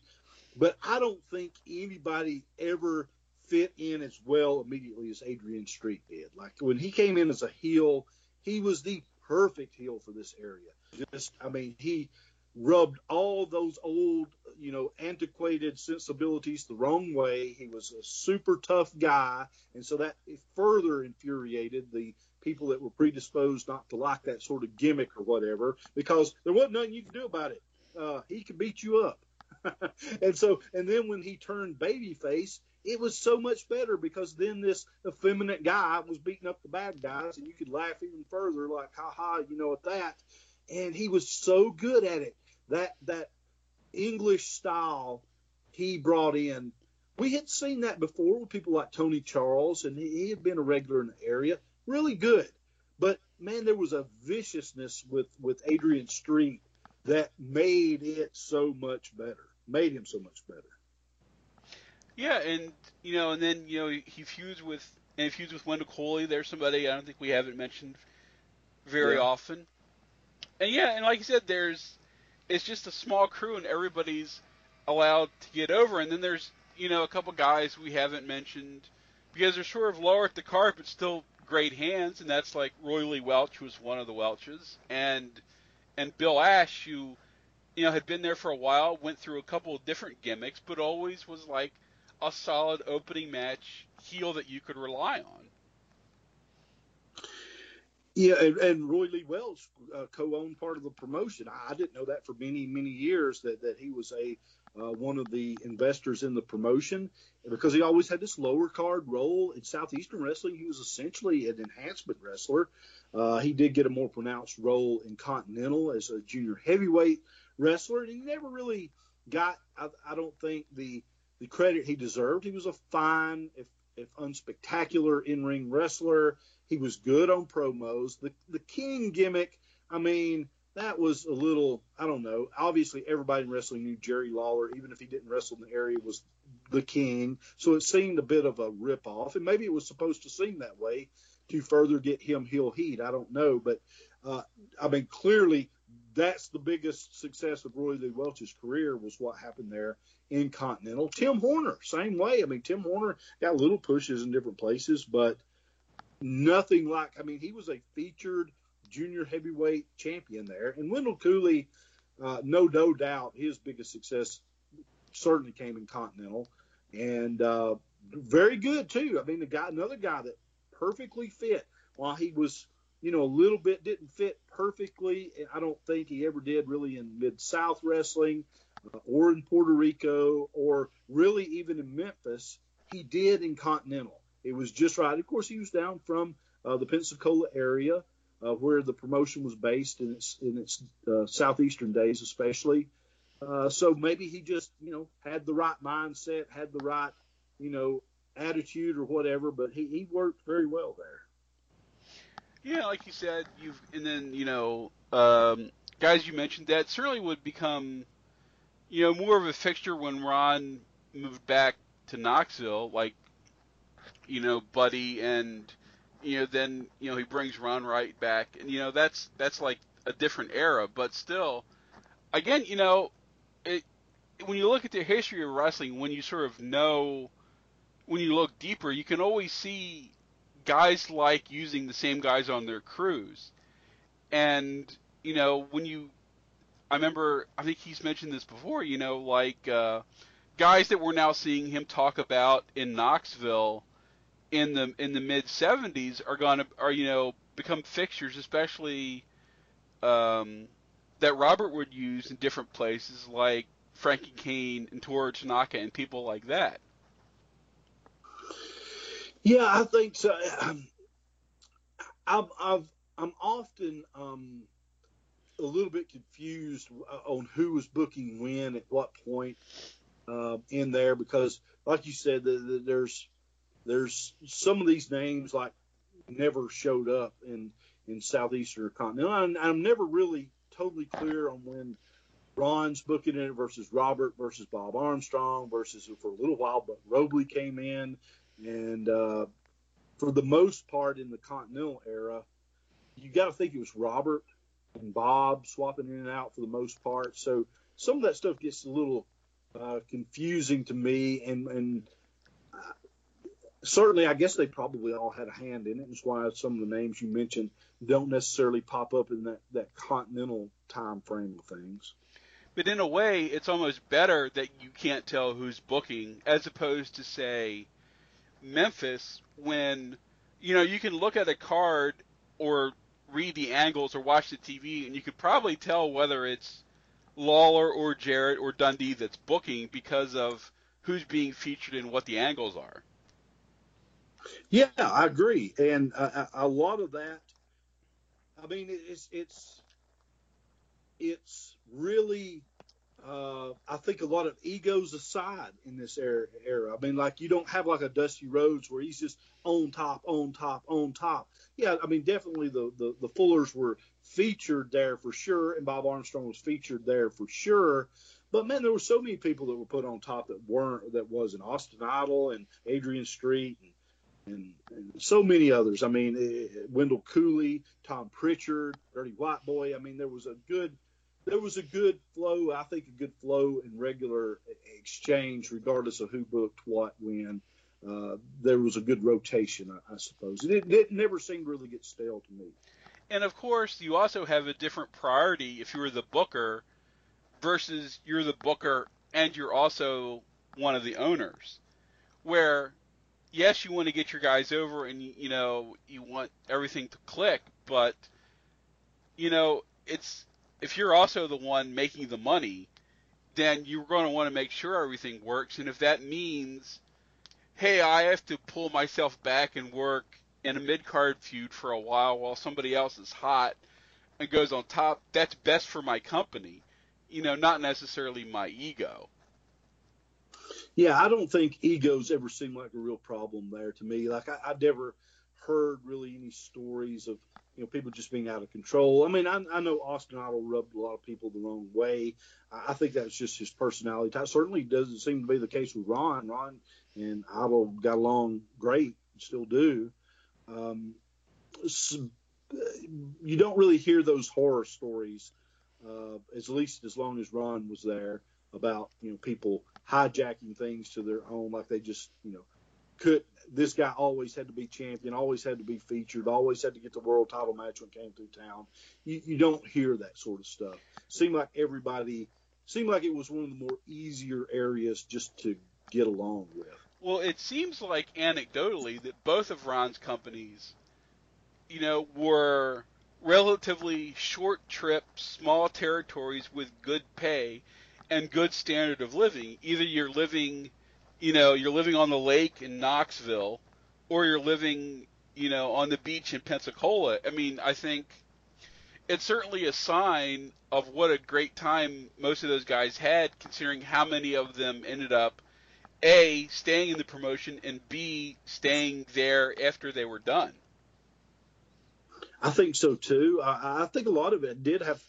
But I don't think anybody ever fit in as well immediately as Adrian Street did. Like when he came in as a heel, he was the perfect heel for this area. Just, I mean, he rubbed all those old, you know, antiquated sensibilities the wrong way. He was a super tough guy, and so that further infuriated the people that were predisposed not to like that sort of gimmick or whatever, because there wasn't nothing you could do about it. Uh, he could beat you up. and so, and then when he turned babyface, it was so much better because then this effeminate guy was beating up the bad guys, and you could laugh even further, like, ha ha, you know, at that. And he was so good at it. That that English style he brought in. We had seen that before with people like Tony Charles, and he, he had been a regular in the area. Really good. But man, there was a viciousness with, with Adrian Street that made it so much better. Made him so much better. Yeah, and you know, and then you know he feuds with and he feuds with Wendell Cooley. There's somebody I don't think we haven't mentioned very yeah. often. And yeah, and like you said, there's it's just a small crew and everybody's allowed to get over. And then there's you know a couple guys we haven't mentioned because they're sort of lower at the card, but still great hands, and that's like Roy Lee Welch who was one of the Welches, and and Bill Ash, who you know had been there for a while, went through a couple of different gimmicks, but always was like a solid opening match heel that you could rely on. Yeah, and, and Roy Lee Welch uh, co-owned part of the promotion. I, I, didn't know that for many, many years that, that he was a uh, one of the investors in the promotion, because he always had this lower card role in Southeastern Wrestling. He was essentially an enhancement wrestler. Uh, he did get a more pronounced role in Continental as a junior heavyweight wrestler, and he never really got, I, I don't think, the the credit he deserved. He was a fine, if if unspectacular in ring wrestler. He was good on promos. The the King gimmick, I mean, that was a little, I don't know. Obviously, everybody in wrestling knew Jerry Lawler, even if he didn't wrestle in the area, was the king. So it seemed a bit of a ripoff, and maybe it was supposed to seem that way to further get him heel heat. I don't know, but uh, I mean, clearly that's the biggest success of Roy Lee Welch's career was what happened there in Continental. Tim Horner, same way. I mean, Tim Horner got little pushes in different places, but nothing like. I mean, he was a featured junior heavyweight champion there, and Wendell Cooley, uh, no no doubt, his biggest success certainly came in Continental, and uh, very good too. I mean, the guy, another guy that perfectly fit while he was you know, a little bit didn't fit perfectly. I don't think he ever did really in Mid South wrestling uh, or in Puerto Rico or really even in Memphis. He did in Continental. It was just right. Of course, he was down from uh, the Pensacola area uh, where the promotion was based in its in its uh, southeastern days, especially. Uh, so maybe he just you know had the right mindset, had the right you know attitude or whatever. But he, he worked very well there. Yeah, like you said, you've and then you know, um, guys, you mentioned that certainly would become, you know, more of a fixture when Ron moved back to Knoxville, like, you know, Buddy, and you know, then you know he brings Ron right back, and you know that's that's like a different era, but still, again, you know, it when you look at the history of wrestling, when you sort of know, when you look deeper, you can always see guys like using the same guys on their crews. And, you know, when you, I remember, I think he's mentioned this before, you know, like, uh, guys that we're now seeing him talk about in Knoxville in the, in the mid 70s are going to, are, you know, become fixtures, especially, um, that Robert would use in different places like Frankie Cain and Toru Tanaka and people like that. Yeah, I think so. I've, I've I'm often um, a little bit confused uh, on who was booking when at what point uh, in there because, like you said, the, the, there's there's some of these names like never showed up in in southeastern continental. I'm, I'm never really totally clear on when Ron's booking it versus Robert versus Bob Armstrong versus for a little while, but Robley came in and uh, for the most part in the Continental era, you got to think it was Robert and Bob swapping in and out for the most part. So some of that stuff gets a little uh, confusing to me, and, and uh, certainly I guess they probably all had a hand in it. That's why some of the names you mentioned don't necessarily pop up in that, that continental time frame of things. But in a way, it's almost better that you can't tell who's booking as opposed to say Memphis when you know you can look at a card or read the angles or watch the TV and you could probably tell whether it's Lawler or Jarrett or Dundee that's booking because of who's being featured and what the angles are. Yeah, I agree, and a, a lot of that. I mean, it's it's it's really uh, I think a lot of egos aside in this era, era. I mean, like you don't have like a Dusty Rhodes where he's just on top, on top, on top. Yeah, I mean, definitely the, the, the Fullers were featured there for sure, and Bob Armstrong was featured there for sure. But man, there were so many people that were put on top that weren't. That wasn't Austin Idol and Adrian Street and and, and so many others. I mean, eh, Wendell Cooley, Tom Pritchard, Dirty White Boy. I mean, there was a good there was a good flow. I think a good flow and regular exchange, regardless of who booked what when. Uh, there was a good rotation, I, I suppose. It, it, never seemed really get stale to me. And of course, you also have a different priority if you were the booker versus you're the booker and you're also one of the owners. Where, yes, you want to get your guys over and you know you want everything to click, but you know it's if you're also the one making the money, then you're going to want to make sure everything works. And if that means, hey, I have to pull myself back and work in a mid card feud for a while while somebody else is hot and goes on top, that's best for my company. You know, not necessarily my ego. Yeah, I don't think egos ever seem like a real problem there to me. Like I, I never heard really any stories of you know people just being out of control. I mean, I, I know Austin Idol rubbed a lot of people the wrong way. I, I think that's just his personality type. Certainly doesn't seem to be the case with Ron. Ron and Idol got along great, still do. Um, so you don't really hear those horror stories, uh, at least as long as Ron was there, about you know people hijacking things to their own, like they just you know could this guy always had to be champion, always had to be featured, always had to get the world title match when came through town. You, you don't hear that sort of stuff. Seemed like everybody seemed like it was one of the more easier areas just to get along with. Well, it seems like anecdotally that both of Ron's companies, you know, were relatively short trips, small territories with good pay and good standard of living. Either you're living you know, you're living on the lake in Knoxville, or you're living, you know, on the beach in Pensacola. I mean, I think it's certainly a sign of what a great time most of those guys had, considering how many of them ended up a staying in the promotion and b staying there after they were done. I think so too. I, I think a lot of it did have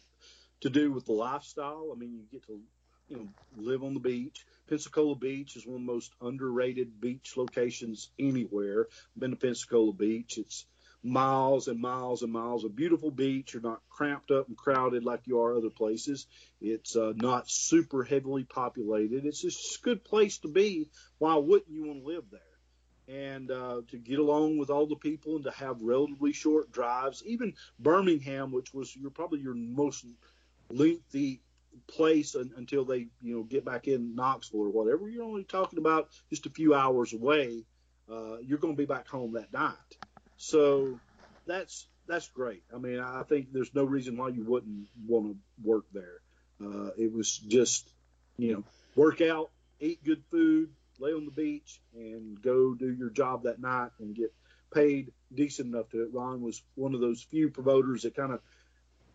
to do with the lifestyle. I mean, you get to you know live on the beach Pensacola Beach is one of the most underrated beach locations anywhere. I've been to Pensacola Beach. It's miles and miles and miles of beautiful beach. You're not cramped up and crowded like you are other places. It's uh, not super heavily populated. It's just a good place to be. Why wouldn't you want to live there? And uh, to get along with all the people and to have relatively short drives, even Birmingham, which was your probably your most lengthy place un, until they you know get back in Knoxville or whatever. You're only talking about just a few hours away. Uh, you're going to be back home that night, so that's that's great. I mean, I think there's no reason why you wouldn't want to work there. Uh, it was just you know work out, eat good food, lay on the beach, and go do your job that night and get paid decent enough to it. Ron was one of those few promoters that kind of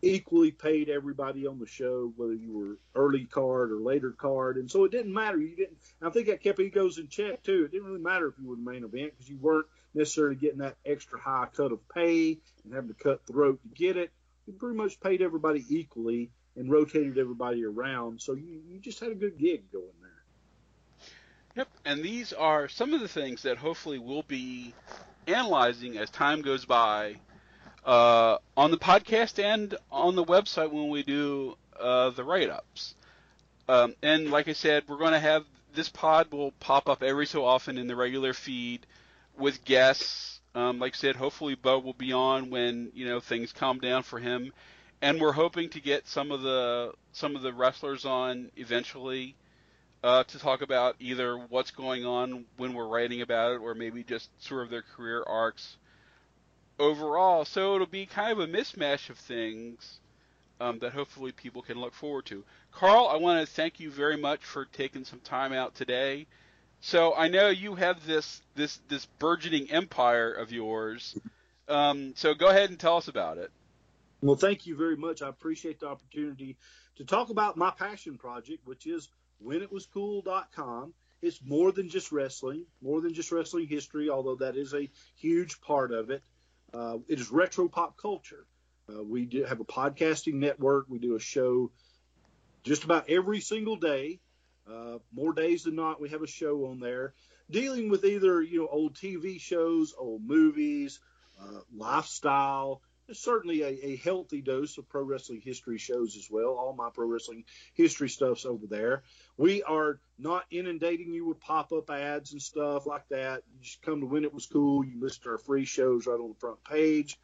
equally paid everybody on the show, whether you were early card or later card, and so it didn't matter. You didn't. I think that kept egos in check too. It didn't really matter if you were the main event because you weren't necessarily getting that extra high cut of pay and having to cut throat to get it. You pretty much paid everybody equally and rotated everybody around, so you, you just had a good gig going there. Yep, and these are some of the things that hopefully we'll be analyzing as time goes by uh, on the podcast and on the website when we do uh, the write ups. Um, and like I said, we're going to have this pod will pop up every so often in the regular feed with guests. Um, like I said, hopefully Bo will be on when you know things calm down for him, and we're hoping to get some of the some of the wrestlers on eventually uh, to talk about either what's going on when we're writing about it, or maybe just sort of their career arcs overall. So it'll be kind of a mismatch of things um, that hopefully people can look forward to. Karl, I want to thank you very much for taking some time out today. So I know you have this this this burgeoning empire of yours. Um, so go ahead and tell us about it. Well, thank you very much. I appreciate the opportunity to talk about my passion project, which is whenitwascool.com. It's more than just wrestling, more than just wrestling history, although that is a huge part of it. Uh, it is retro pop culture. Uh, we do have a podcasting network. We do a show just about every single day. Uh, more days than not, we have a show on there dealing with either you know old TV shows, old movies, uh, lifestyle, certainly a, a, healthy dose of pro wrestling history shows as well. All my pro wrestling history stuff's over there. We are not inundating you with pop up ads and stuff like that. You just come to when it was cool. You listen to our free shows right on the front page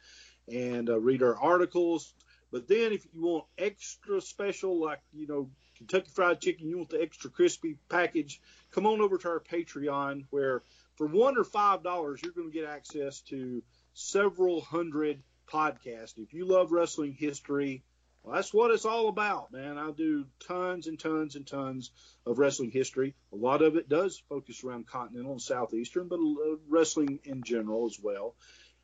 and uh, read our articles. But then if you want extra special, like, you know, Kentucky Fried Chicken, you want the extra crispy package, come on over to our Patreon where for one or five dollars, you're going to get access to several hundred podcast. If you love wrestling history, Well, that's what it's all about, man. I do tons and tons and tons of wrestling history. A lot of it does focus around Continental and Southeastern, but uh, wrestling in general as well.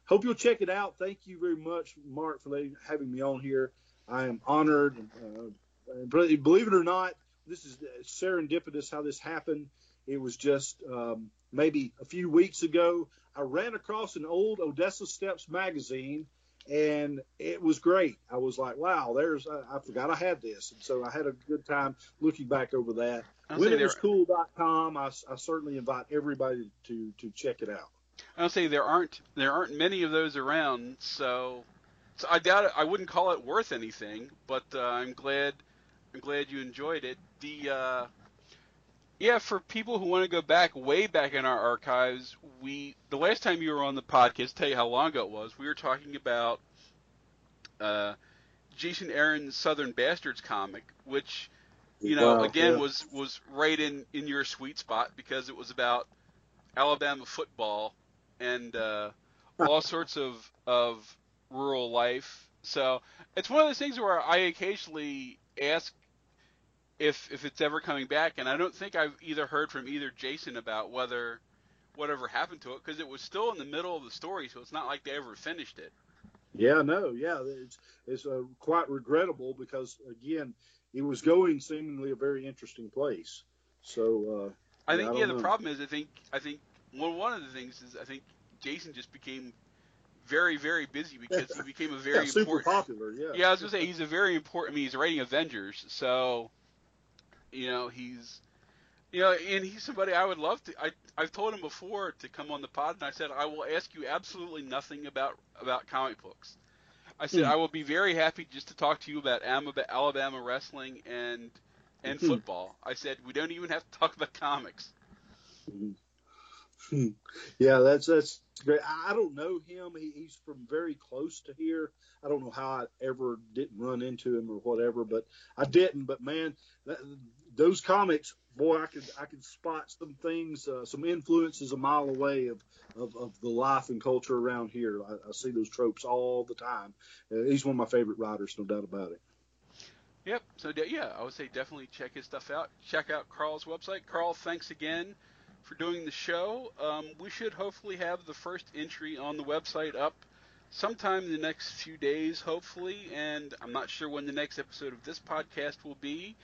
Hope you'll check it out. Thank you very much, Mark, for having me on here. I am honored. Uh, believe it or not, this is serendipitous how this happened. It was just um, maybe a few weeks ago. I ran across an old Odessa Steps magazine and it was great. I was like, wow, there's, I, I forgot I had this. And so I had a good time looking back over that. When it was cool.com, I, I certainly invite everybody to, to check it out. I'll say there aren't, there aren't many of those around. So, so I doubt it. I wouldn't call it worth anything, but uh, I'm glad, I'm glad you enjoyed it. The, uh, yeah, for people who want to go back way back in our archives, we the last time you were on the podcast, tell you how long ago it was. We were talking about uh, Jason Aaron's Southern Bastards comic, which you know wow, again yeah. was was right in in your sweet spot because it was about Alabama football and uh, all sorts of of rural life. So it's one of those things where I occasionally ask if if it's ever coming back. And I don't think I've either heard from either Jason about whether whatever happened to it because it was still in the middle of the story, so it's not like they ever finished it. Yeah, no, yeah, it's it's uh, quite regrettable because again, it was going seemingly a very interesting place. So uh, I think I yeah, know. the problem is I think I think one one of the things is I think Jason just became very very busy because he became a very yeah, super important. popular. Yeah. Yeah, I was gonna say he's a very important. I mean, he's writing Avengers, so you know he's you know and he's somebody I would love to. I I've told him before to come on the pod, and I said I will ask you absolutely nothing about about comic books. I said Hmm. I will be very happy just to talk to you about Alabama wrestling and and Hmm. football. I said we don't even have to talk about comics. Hmm. yeah, that's that's great. I I don't know him. He, he's from very close to here. I don't know how I ever didn't run into him or whatever, but I didn't. But man, that, those comics, boy, I could I could spot some things, uh, some influences a mile away of, of, of the life and culture around here. I, I see those tropes all the time. Uh, he's one of my favorite writers, no doubt about it. Yep. So de- yeah, I would say definitely check his stuff out. Check out Karl's website. Carl, thanks again for doing the show. Um, we should hopefully have the first entry on the website up sometime in the next few days, hopefully. And I'm not sure when the next episode of this podcast will be,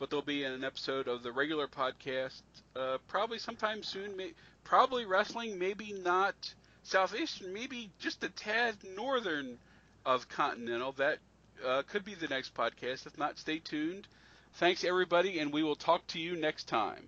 but there'll be an episode of the regular podcast uh, probably sometime soon. May- probably wrestling, maybe not southeastern, maybe just a tad northern of continental. That uh, could be the next podcast. If not, stay tuned. Thanks everybody, and we will talk to you next time.